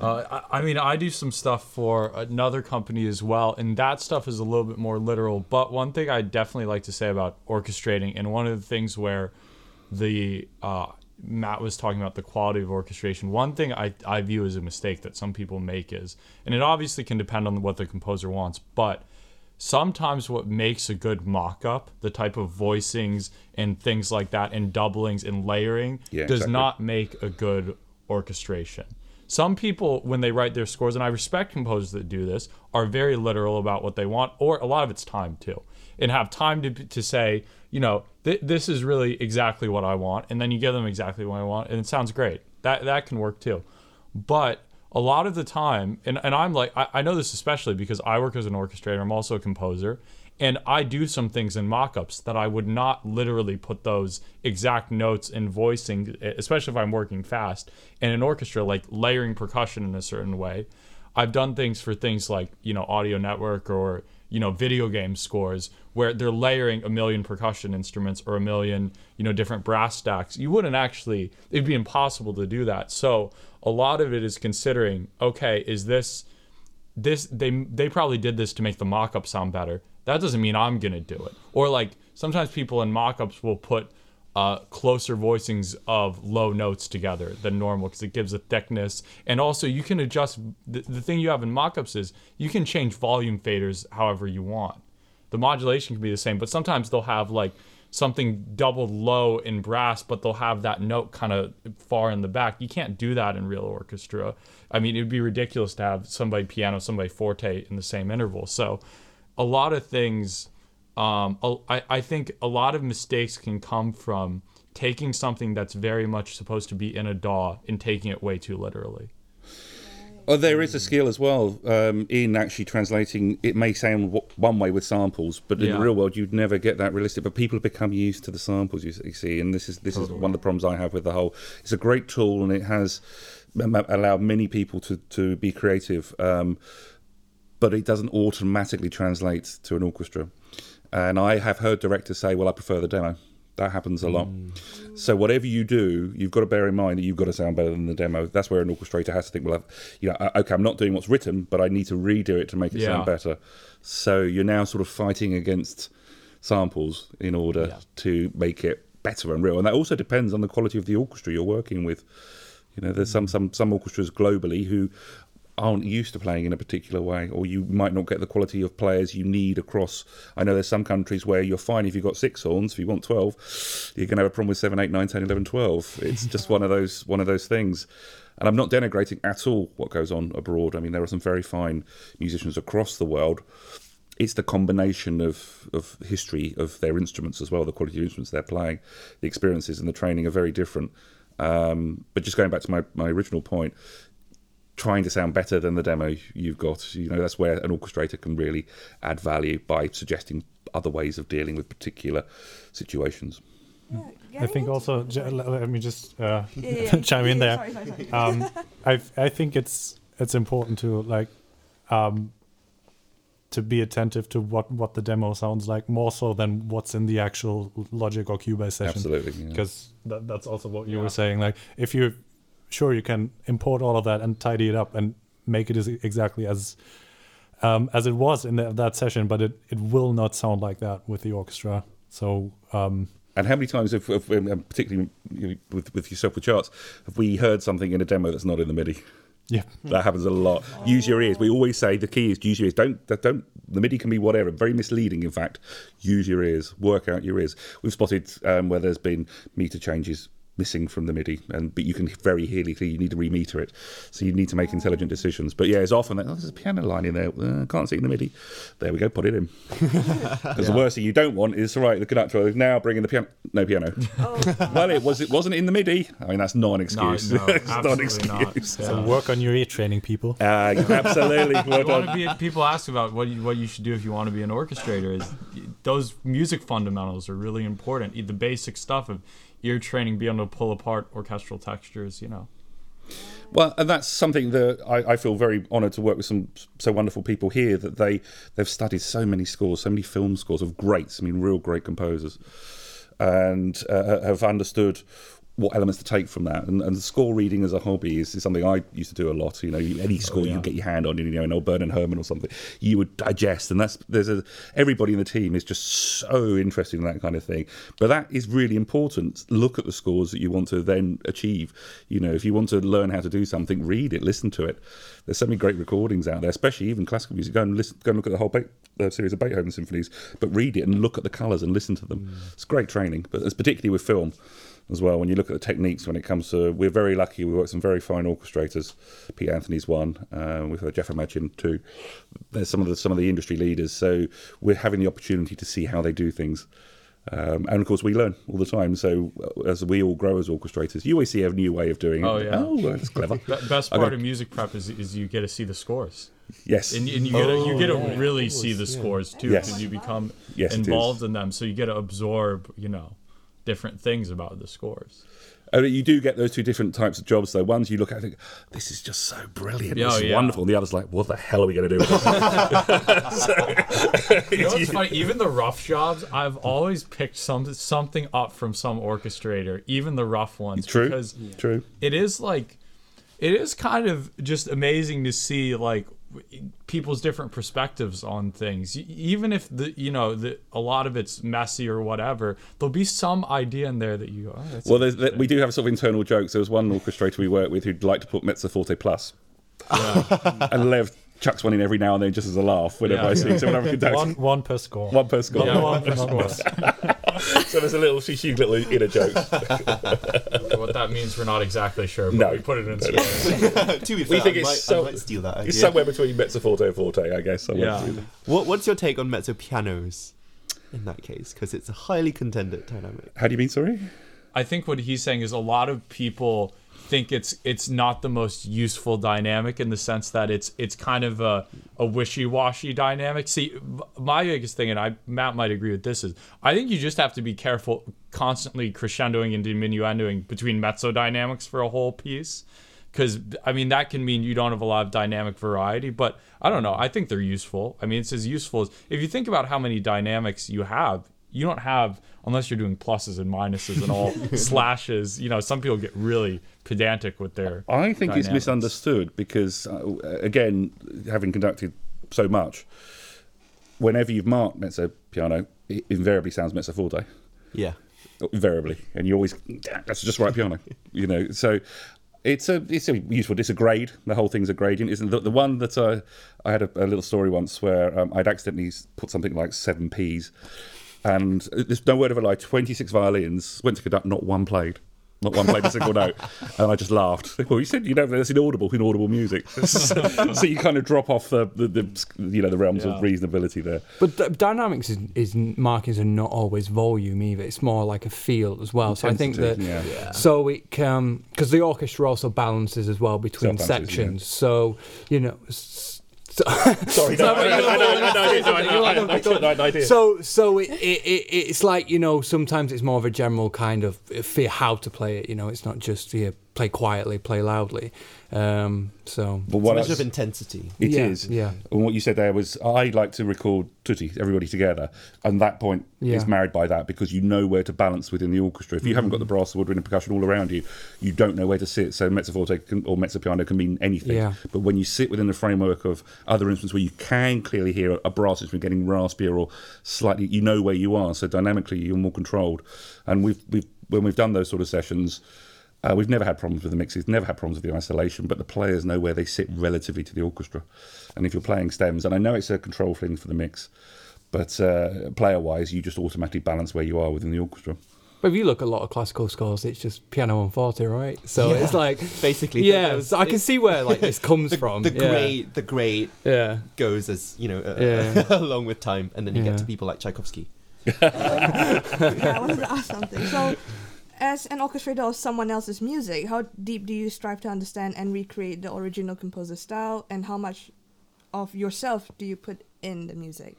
Uh, I, I mean, I do some stuff for another company as well, and that stuff is a little bit more literal. But one thing I definitely like to say about orchestrating, and one of the things where the uh, Matt was talking about the quality of orchestration. One thing I, I view as a mistake that some people make is, and it obviously can depend on what the composer wants, but sometimes what makes a good mock-up the type of voicings and things like that and doublings and layering Yeah, does exactly. not make a good orchestration some people when they write their scores and i respect composers that do this are very literal about what they want or a lot of it's time too and have time to, to say you know th- this is really exactly what i want and then you give them exactly what i want and it sounds great that that can work too but a lot of the time, and, and I'm like, I, I know this especially because I work as an orchestrator, I'm also a composer, and I do some things in mock ups that I would not literally put those exact notes in voicing, especially if I'm working fast. in an orchestra, like layering percussion in a certain way. I've done things for things like, you know, Audio Network or, you know, video game scores where they're layering a million percussion instruments or a million, you know, different brass stacks. You wouldn't actually, it'd be impossible to do that. So a lot of it is considering, okay, is this, this, they, they probably did this to make the mock up sound better. That doesn't mean I'm to do it. Or like sometimes people in mock ups will put, uh, closer voicings of low notes together than normal because it gives a thickness. And also, you can adjust. The, the thing you have in mockups is you can change volume faders however you want. The modulation can be the same, but sometimes they'll have like something double low in brass, but they'll have that note kind of far in the back. You can't do that in real orchestra. I mean, it would be ridiculous to have somebody piano, somebody forte in the same interval. So, a lot of things um, I, I think a lot of mistakes can come from taking something that's very much supposed to be in a DAW and taking it way too literally. Oh, there is a skill as well um, in actually translating. It may sound w- one way with samples, but in Yeah. the real world, you'd never get that realistic. But people have become used to the samples. You, see, and this is this is one of the problems I have with the whole. It's a great tool, and it has allowed many people to to be creative, um, but it doesn't automatically translate to an orchestra. And I have heard directors say, "Well, I prefer the demo." That happens a lot. Mm. So whatever you do, you've got to bear in mind that you've got to sound better than the demo. That's where an orchestrator has to think, well, I've, you know, okay, I'm not doing what's written, but I need to redo it to make it Yeah. sound better. So you're now sort of fighting against samples in order Yeah. to make it better and real. And that also depends on the quality of the orchestra you're working with. You know, there's some mm. some some orchestras globally who aren't used to playing in a particular way, or you might not get the quality of players you need across. I know there's some countries where you're fine if you've got six horns. If you want twelve, you're going to have a problem with seven, eight, nine, ten, eleven, twelve. It's just one of those one of those things. And I'm not denigrating at all what goes on abroad. I mean, there are some very fine musicians across the world. It's the combination of, of history of their instruments as well, the quality of instruments they're playing, the experiences and the training are very different. Um, but just going back to my, my original point, trying to sound better than the demo you've got. You know, that's where an orchestrator can really add value by suggesting other ways of dealing with particular situations. Yeah, I think into- also, j- let let me just uh, Yeah, yeah, yeah. chime in there. Sorry, sorry, sorry. um, I I think it's it's important to like um, to be attentive to what what the demo sounds like more so than what's in the actual Logic or Cubase session. Absolutely. yeah. Because that, that's also what you Yeah. were saying. Like if you sure you can import all of that and tidy it up and make it as exactly as um, as it was in the, that session, but it, it will not sound like that with the orchestra. So um, And how many times, have, have, um, particularly with, with yourself with charts, have we heard something in a demo that's not in the MIDI? yeah, That happens a lot. Use your ears. We always say the key is use your ears. Don't don't. The MIDI can be whatever. Very misleading, in fact. Use your ears. Work out your ears. We've spotted um, where there's been meter changes missing from the MIDI, and but you can very clearly you need to remeter it. So you need to make intelligent decisions. But yeah, it's often that oh, there's a piano line in there. Uh, can't see in the MIDI. There we go. Put it in. Because the worst thing you don't want is right. The conductor is now bringing the piano. No piano. Oh, well, it was. It wasn't in the MIDI. I mean, that's not an excuse. no, it's not an absolutely not. excuse. so work on your ear training, people. Uh, absolutely. Well You want done. to be, people ask about what you, what you should do if you want to be an orchestrator. Is those music fundamentals are really important. The basic stuff of ear training, being able to pull apart orchestral textures. You know. Well, and that's something that I, I feel very honoured to work with some so wonderful people here that they they've studied so many scores, so many film scores of greats. I mean, real great composers, and uh, have understood what elements to take from that. And, and score reading as a hobby is, is something I used to do a lot. You know, you- any score you get your hand on, you know, an old Bernard Herrmann or something, you would digest. And that's there's a everybody in the team is just so interested in that kind of thing. But that is really important. Look at the scores that you want to then achieve. You know, if you want to learn how to do something, read it, listen to it. There's so many great recordings out there, especially even classical music. Go and listen, go and look at the whole Be- uh, series of Beethoven symphonies, but read it and look at the colours and listen to them. It's great training, but it's particularly with film as well. When you look at the techniques, when it comes to, we're very lucky. We work with some very fine orchestrators. Pete Anthony's one. Uh, we've had Jeff Atmajian too. There's some of the some of the industry leaders. So we're having the opportunity to see how they do things. Um, and of course, we learn all the time. So uh, as we all grow as orchestrators, you always see a new way of doing it. Oh, yeah. Oh, well, that's clever. The best part got- of music prep is, is you get to see the scores. Yes. and, and you get to, you get to really of see the yeah. scores too Yes. because you become Yes, involved in them so you get to absorb you know different things about the scores Uh, you do get those two different types of jobs, though. One's you look at and think, this is just so brilliant. Yeah, this is yeah. wonderful. And the other's like, what the hell are we going to do with this? you know what's funny even the rough jobs i've always picked some something up from some orchestrator even the rough ones True. because True. it is like it is kind of just amazing to see like people's different perspectives on things even if the you know the a lot of it's messy or whatever there'll be some idea in there that you go oh, that's Well, there's, there, we do have sort of internal jokes. There was one orchestrator we worked with who'd like to put Mezzo Forte Plus. and Lev chucks one in every now and then just as a laugh whenever Yeah. I see someone having a conduct. One One, one per score. One per score. yeah, one one per score. So there's a little she's little inner joke. what that means we're not exactly sure but No. we put it in No, score. to be We think I, it's might, so- I might steal that idea. It's somewhere between Mezzo Forte and Forte, I guess. somewhere Yeah. What, what's your take on mezzo pianos in that case? Because it's a highly contended dynamic. How do you mean, sorry? I think what he's saying is a lot of people think it's it's not the most useful dynamic in the sense that it's it's kind of a, a wishy-washy dynamic. See, my biggest thing, and I Matt might agree with this, is I think you just have to be careful constantly crescendoing and diminuendoing between mezzo dynamics for a whole piece. Because I mean that can mean you don't have a lot of dynamic variety, but I don't know. I think they're useful. I mean, it's as useful as if you think about how many dynamics you have. You don't have unless you're doing pluses and minuses and all slashes. You know, some people get really pedantic with their. I think it's misunderstood because, uh, again, having conducted so much, whenever you've marked mezzo piano, it invariably sounds mezzo forte. Yeah. invariably, and you always that's just right piano, you know. So it's a it's a useful. It's a grade. The whole thing's a gradient. Isn't the, the one that I I had a, a little story once where um, I'd accidentally put something like seven P's, and there's no word of a lie. Twenty six violins went to conduct, not one played. Not one played a single note, and I just laughed. Well, you said you know that's inaudible, inaudible music. so you kind of drop off the, the, the you know the realms of reasonability there. But d- dynamics is, is markings are not always volume either. It's more like a feel as well. So I think that Intensity, yeah. so it um, can because the orchestra also balances as well between Self-balances, yeah. sections. So you know. s- So, Sorry, no, I, know, I, know, I, know, so so it, it, it it's like you know sometimes it's more of a general kind of fear how to play it. You know, it's not just yeah, play quietly, play loudly. Um, so But It's what a I- measure of intensity. It Yeah, is. yeah. And what you said there was, I like to record tutti, everybody together, and that point Yeah. is married by that because you know where to balance within the orchestra. If you haven't got the brass, the woodwind, and percussion all around you, you don't know where to sit. So mezzo forte can, or mezzo piano can mean anything. Yeah. But when you sit within the framework of other instruments where you can clearly hear a brass instrument getting raspier or slightly, you know where you are. So dynamically, you're more controlled. And we've we've when we've done those sort of sessions. Uh, we've never had problems with the mixes, never had problems with the isolation, but the players know where they sit relatively to the orchestra. And if you're playing stems, and I know it's a control thing for the mix, but uh, player wise, you just automatically balance where you are within the orchestra. But if you look at a lot of classical scores, it's just piano and forte, right? So Yeah. it's like Basically, yeah. those- so I can see where like this comes The, from. the yeah. great, the great Yeah. goes as you know uh, Yeah. along with time, and then you Yeah. get to people like Tchaikovsky. yeah, I wanted to ask something. So, as an orchestrator of someone else's music, how deep do you strive to understand and recreate the original composer's style, and how much of yourself do you put in the music?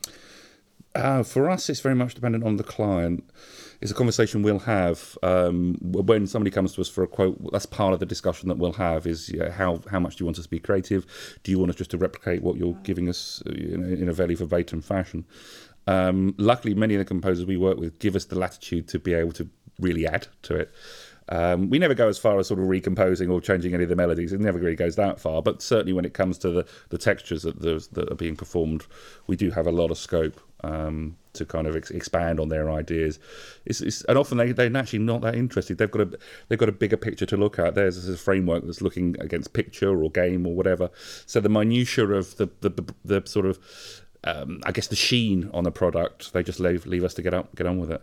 Uh, for us, it's very much dependent on the client. It's a conversation we'll have um, when somebody comes to us for a quote. That's part of the discussion that we'll have. Is yeah, how how much do you want us to be creative? Do you want us just to replicate what you're giving us uh, you know, in a very verbatim fashion? Um, luckily, many of the composers we work with give us the latitude to be able to really add to it. Um, we never go as far as sort of recomposing or changing any of the melodies. It never really goes that far. But certainly when it comes to the, the textures that, that are being performed, we do have a lot of scope um, to kind of ex- expand on their ideas. It's, it's, and often they, they're actually not that interested. They've got a they've got a bigger picture to look at. There's a framework that's looking against picture or game or whatever. So the minutiae of the the, the, the sort of um, I guess the sheen on the product, they just leave leave us to get up get on with it.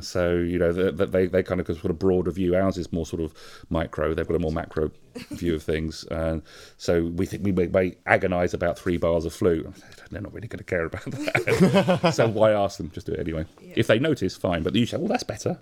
So you know that they, they kind of sort of broader view. Ours is more sort of micro. They've got a more macro view of things. And so we think we may, may agonise about three bars of flute. They're not really going to care about that. so why ask them? Just do it anyway. If they notice, fine. But you say, well, that's better.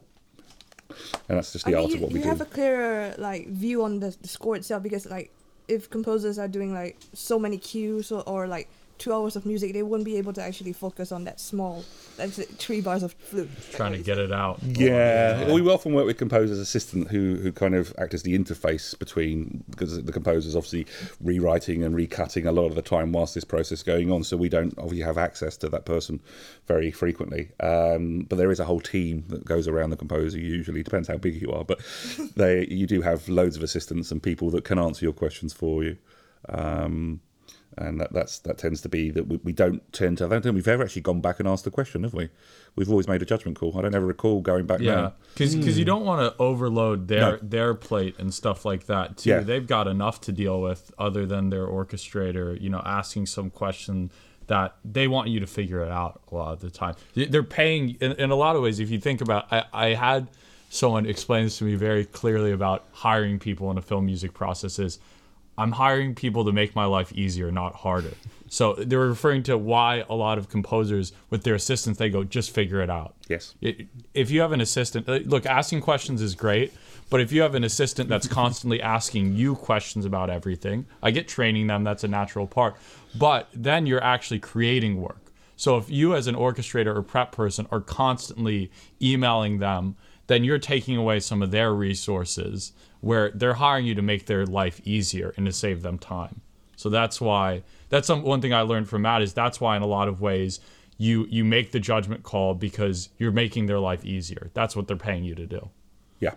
And that's just the I mean, art you, of what we do. you have a clearer like view on the, the score itself because like if composers are doing like so many cues or, or like two hours of music, they wouldn't be able to actually focus on that small, that's it, three bars of flute. Trying to get it out. Yeah, we often work with composers' assistant who who kind of act as the interface between because the composer's obviously rewriting and recutting a lot of the time whilst this process is going on. So we don't obviously have access to that person very frequently. Um, but there is a whole team that goes around the composer. Usually, depends how big you are, but they you do have loads of assistants and people that can answer your questions for you. Um, and that, that's that tends to be that we, we don't tend to. I don't think we've ever actually gone back and asked the question, have we? We've always made a judgment call. I don't ever recall going back. Yeah, now. because you hmm. don't want to overload their No. their plate and stuff like that too. Yeah. They've got enough to deal with other than their orchestrator. You know, asking some question that they want you to figure it out a lot of the time. They- They're paying in, in a lot of ways. If you think about, I, I had someone explain this to me very clearly about hiring people in a film music process is I'm hiring people to make my life easier, not harder. So they're referring to why a lot of composers with their assistants they go just figure it out. Yes. It- If you have an assistant, uh, look, asking questions is great, but if you have an assistant that's constantly asking you questions about everything, I get training them, that's a natural part. But then you're actually creating work. So if you as an orchestrator or prep person are constantly emailing them, then you're taking away some of their resources where they're hiring you to make their life easier and to save them time. So that's why that's some, one thing I learned from Matt is that's why in a lot of ways you you make the judgment call because you're making their life easier. That's what they're paying you to do. Yeah,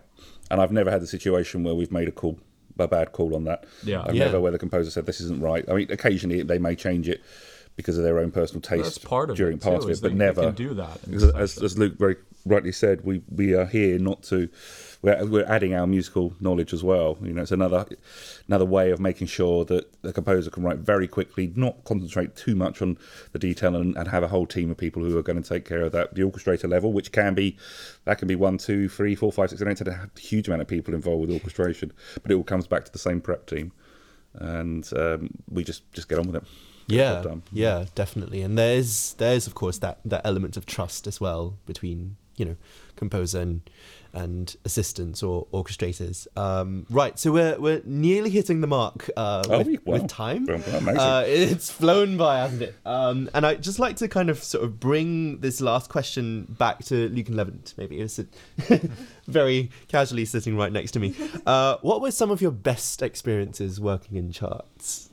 and I've never had the situation where we've made a call, a bad call on that. Yeah. I've Yeah. never where the composer said this isn't right. I mean, occasionally they may change it because of their own personal taste That's part of during it part of it, but they- they never can do that and Because stuff, as, as Luke very rightly said, we we are here not to. We're, we're adding our musical knowledge as well. You know, it's another another way of making sure that the composer can write very quickly, not concentrate too much on the detail, and, and have a whole team of people who are going to take care of that. The orchestrator level, which can be that can be one, two, three, four, five, six. I don't tend to have a huge amount of people involved with orchestration, but it all comes back to the same prep team, and um, we just just get on with it. Yeah, yeah, definitely. And there's there's of course that that element of trust as well between you know composer and and assistants or orchestrators. Um, right, so we're we're nearly hitting the mark uh, Oh, with, wow. with time. Well, amazing. Uh, it's flown by, hasn't it? Um, and I'd just like to kind of sort of bring this last question back to Luke and Levent, maybe. It's very casually sitting right next to me. Uh, what were some of your best experiences working in charts?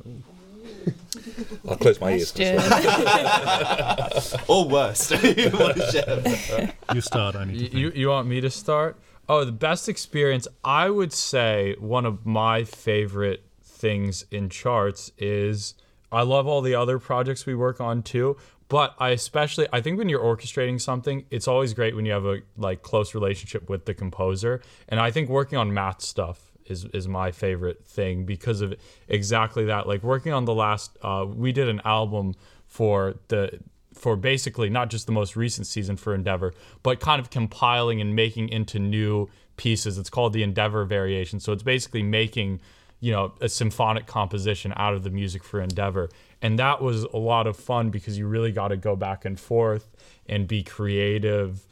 I'll close my ears. for this Question. one. Or worst? You wanna? You start. I need to you you want me to start? Oh, the best experience I would say one of my favorite things in charts is I love all the other projects we work on too, but I especially I think when you're orchestrating something, it's always great when you have a like close relationship with the composer, and I think working on Matt's stuff is is my favorite thing because of exactly that. Like working on the last, uh, we did an album for the for basically not just the most recent season for Endeavour, but kind of compiling and making into new pieces. It's called the Endeavour Variation. So it's basically making, you know, a symphonic composition out of the music for Endeavour. And that was a lot of fun because you really got to go back and forth and be creative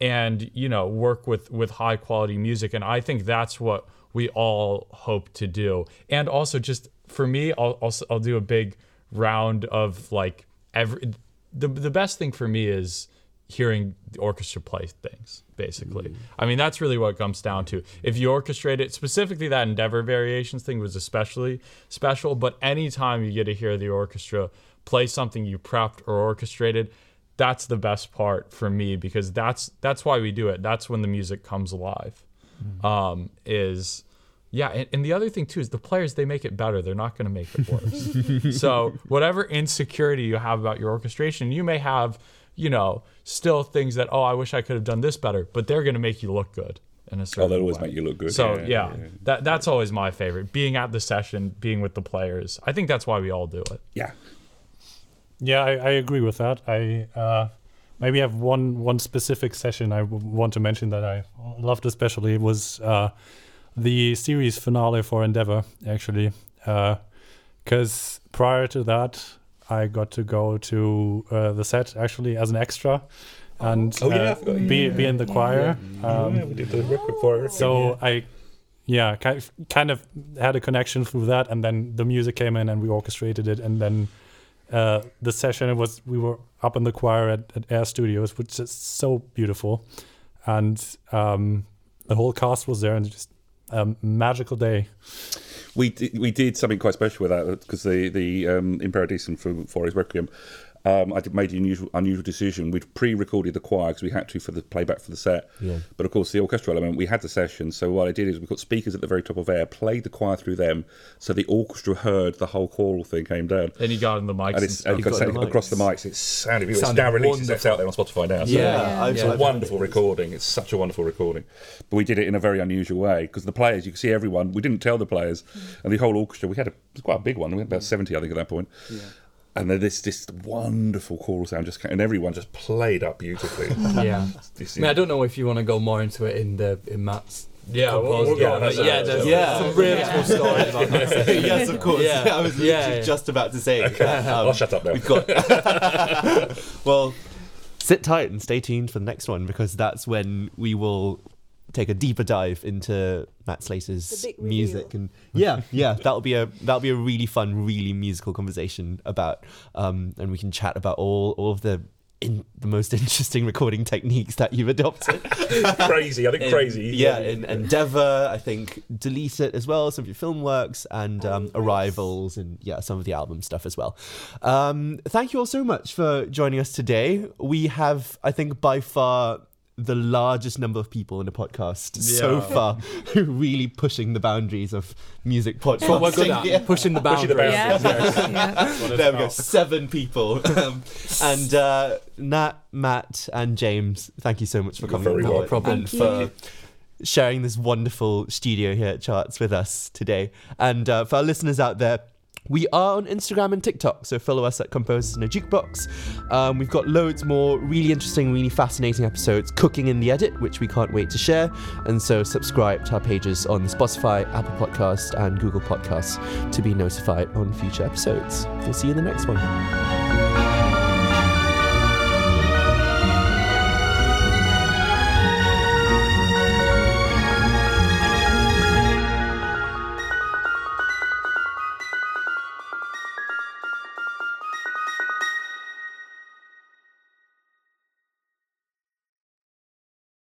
and you know work with with high quality music and i think that's what we all hope to do. And also just for me i'll i'll, I'll do a big round of like every the, the best thing for me is hearing the orchestra play things basically. Mm. I mean that's really what it comes down to. If you orchestrate it specifically that endeavour variations thing was especially special but anytime you get to hear the orchestra play something you prepped or orchestrated that's the best part for me because that's that's why we do it. That's when the music comes alive um, is yeah, and, and the other thing too is the players they make it better. They're not going to make it worse. so whatever insecurity you have about your orchestration, you may have, you know, still things that oh I wish I could have done this better, but they're going to make you look good in a certain. Oh, they'll always way. make you look good. So Yeah, yeah, yeah, yeah. that that's always my favorite. Being at the session, being with the players. I think that's why we all do it. Yeah. Yeah, I, I agree with that. I uh, maybe have one one specific session I w- want to mention that I loved especially was uh, the series finale for Endeavour actually, because prior to that I got to go to uh, the set actually as an extra. And Oh, yeah, uh, be be in the choir. Um, yeah, we did the record for it. so I, yeah, kind of had a connection through that, and then the music came in, and we orchestrated it, and then uh, the session it was we were up in the choir at, at Air Studios, which is so beautiful, and um, the whole cast was there, and just a magical day. we did, we did something quite special with that because the the um, In Paradisum for for his Requiem. Um, I did, made the unusual unusual decision. We'd pre-recorded the choir because we had to for the playback for the set. Yeah. But of course, the orchestral element we had the session. So what I did is we got speakers at the very top of air, played the choir through them, so the orchestra heard the whole choral thing came down. And you got in the mics. And And it's stuff. and got across, the across the mics. it It's sounded beautiful. It's now released. It's out there on Spotify now. So Yeah, I've- it's I've a wonderful recording. It's such a wonderful recording. But we did it in a very unusual way because the players, you could see everyone. We didn't tell the players, and the whole orchestra. We had a it was quite a big one. We had about seventy, I think, at that point. And then this this wonderful choral sound just came, and everyone just played up beautifully. Yeah. This I mean, I don't know if you want to go more into it in the in Matt's. Yeah, we'll- composed we'll go one, on but that. yeah, there's Yeah. some really cool stories about that. yes, of course. Yeah. I was Yeah, literally yeah. just about to say. um, I'll shut up now. We've got. well, sit tight and stay tuned for the next one because that's when we will take a deeper dive into Matt Slater's music and yeah, yeah, that'll be a that'll be a really fun, really musical conversation about, um, and we can chat about all all of the. In the most interesting recording techniques that you've adopted. crazy. I think in- crazy. Yeah, in Endeavour, I think Delete It as well, some of your film works, and um, nice. Arrivals, and yeah, some of the album stuff as well. Um, thank you all so much for joining us today. We have, I think, by far the largest number of people in a podcast so far who really pushing the boundaries of music podcasting. What we're good at, Yeah. pushing the Pushing the boundaries. boundaries. Yeah. yeah. There we go, seven people. Um, and uh, Nat, Matt, and James, thank you so much for You're coming very on welcome. board and Thank for sharing this wonderful studio here at Charts with us today. And uh, for our listeners out there, we are on Instagram and TikTok, so follow us at Composers in a Jukebox. Um, we've got loads more really interesting, really fascinating episodes cooking in the edit, which we can't wait to share. And so subscribe to our pages on Spotify, Apple Podcast, and Google Podcasts to be notified on future episodes. We'll see you in the next one.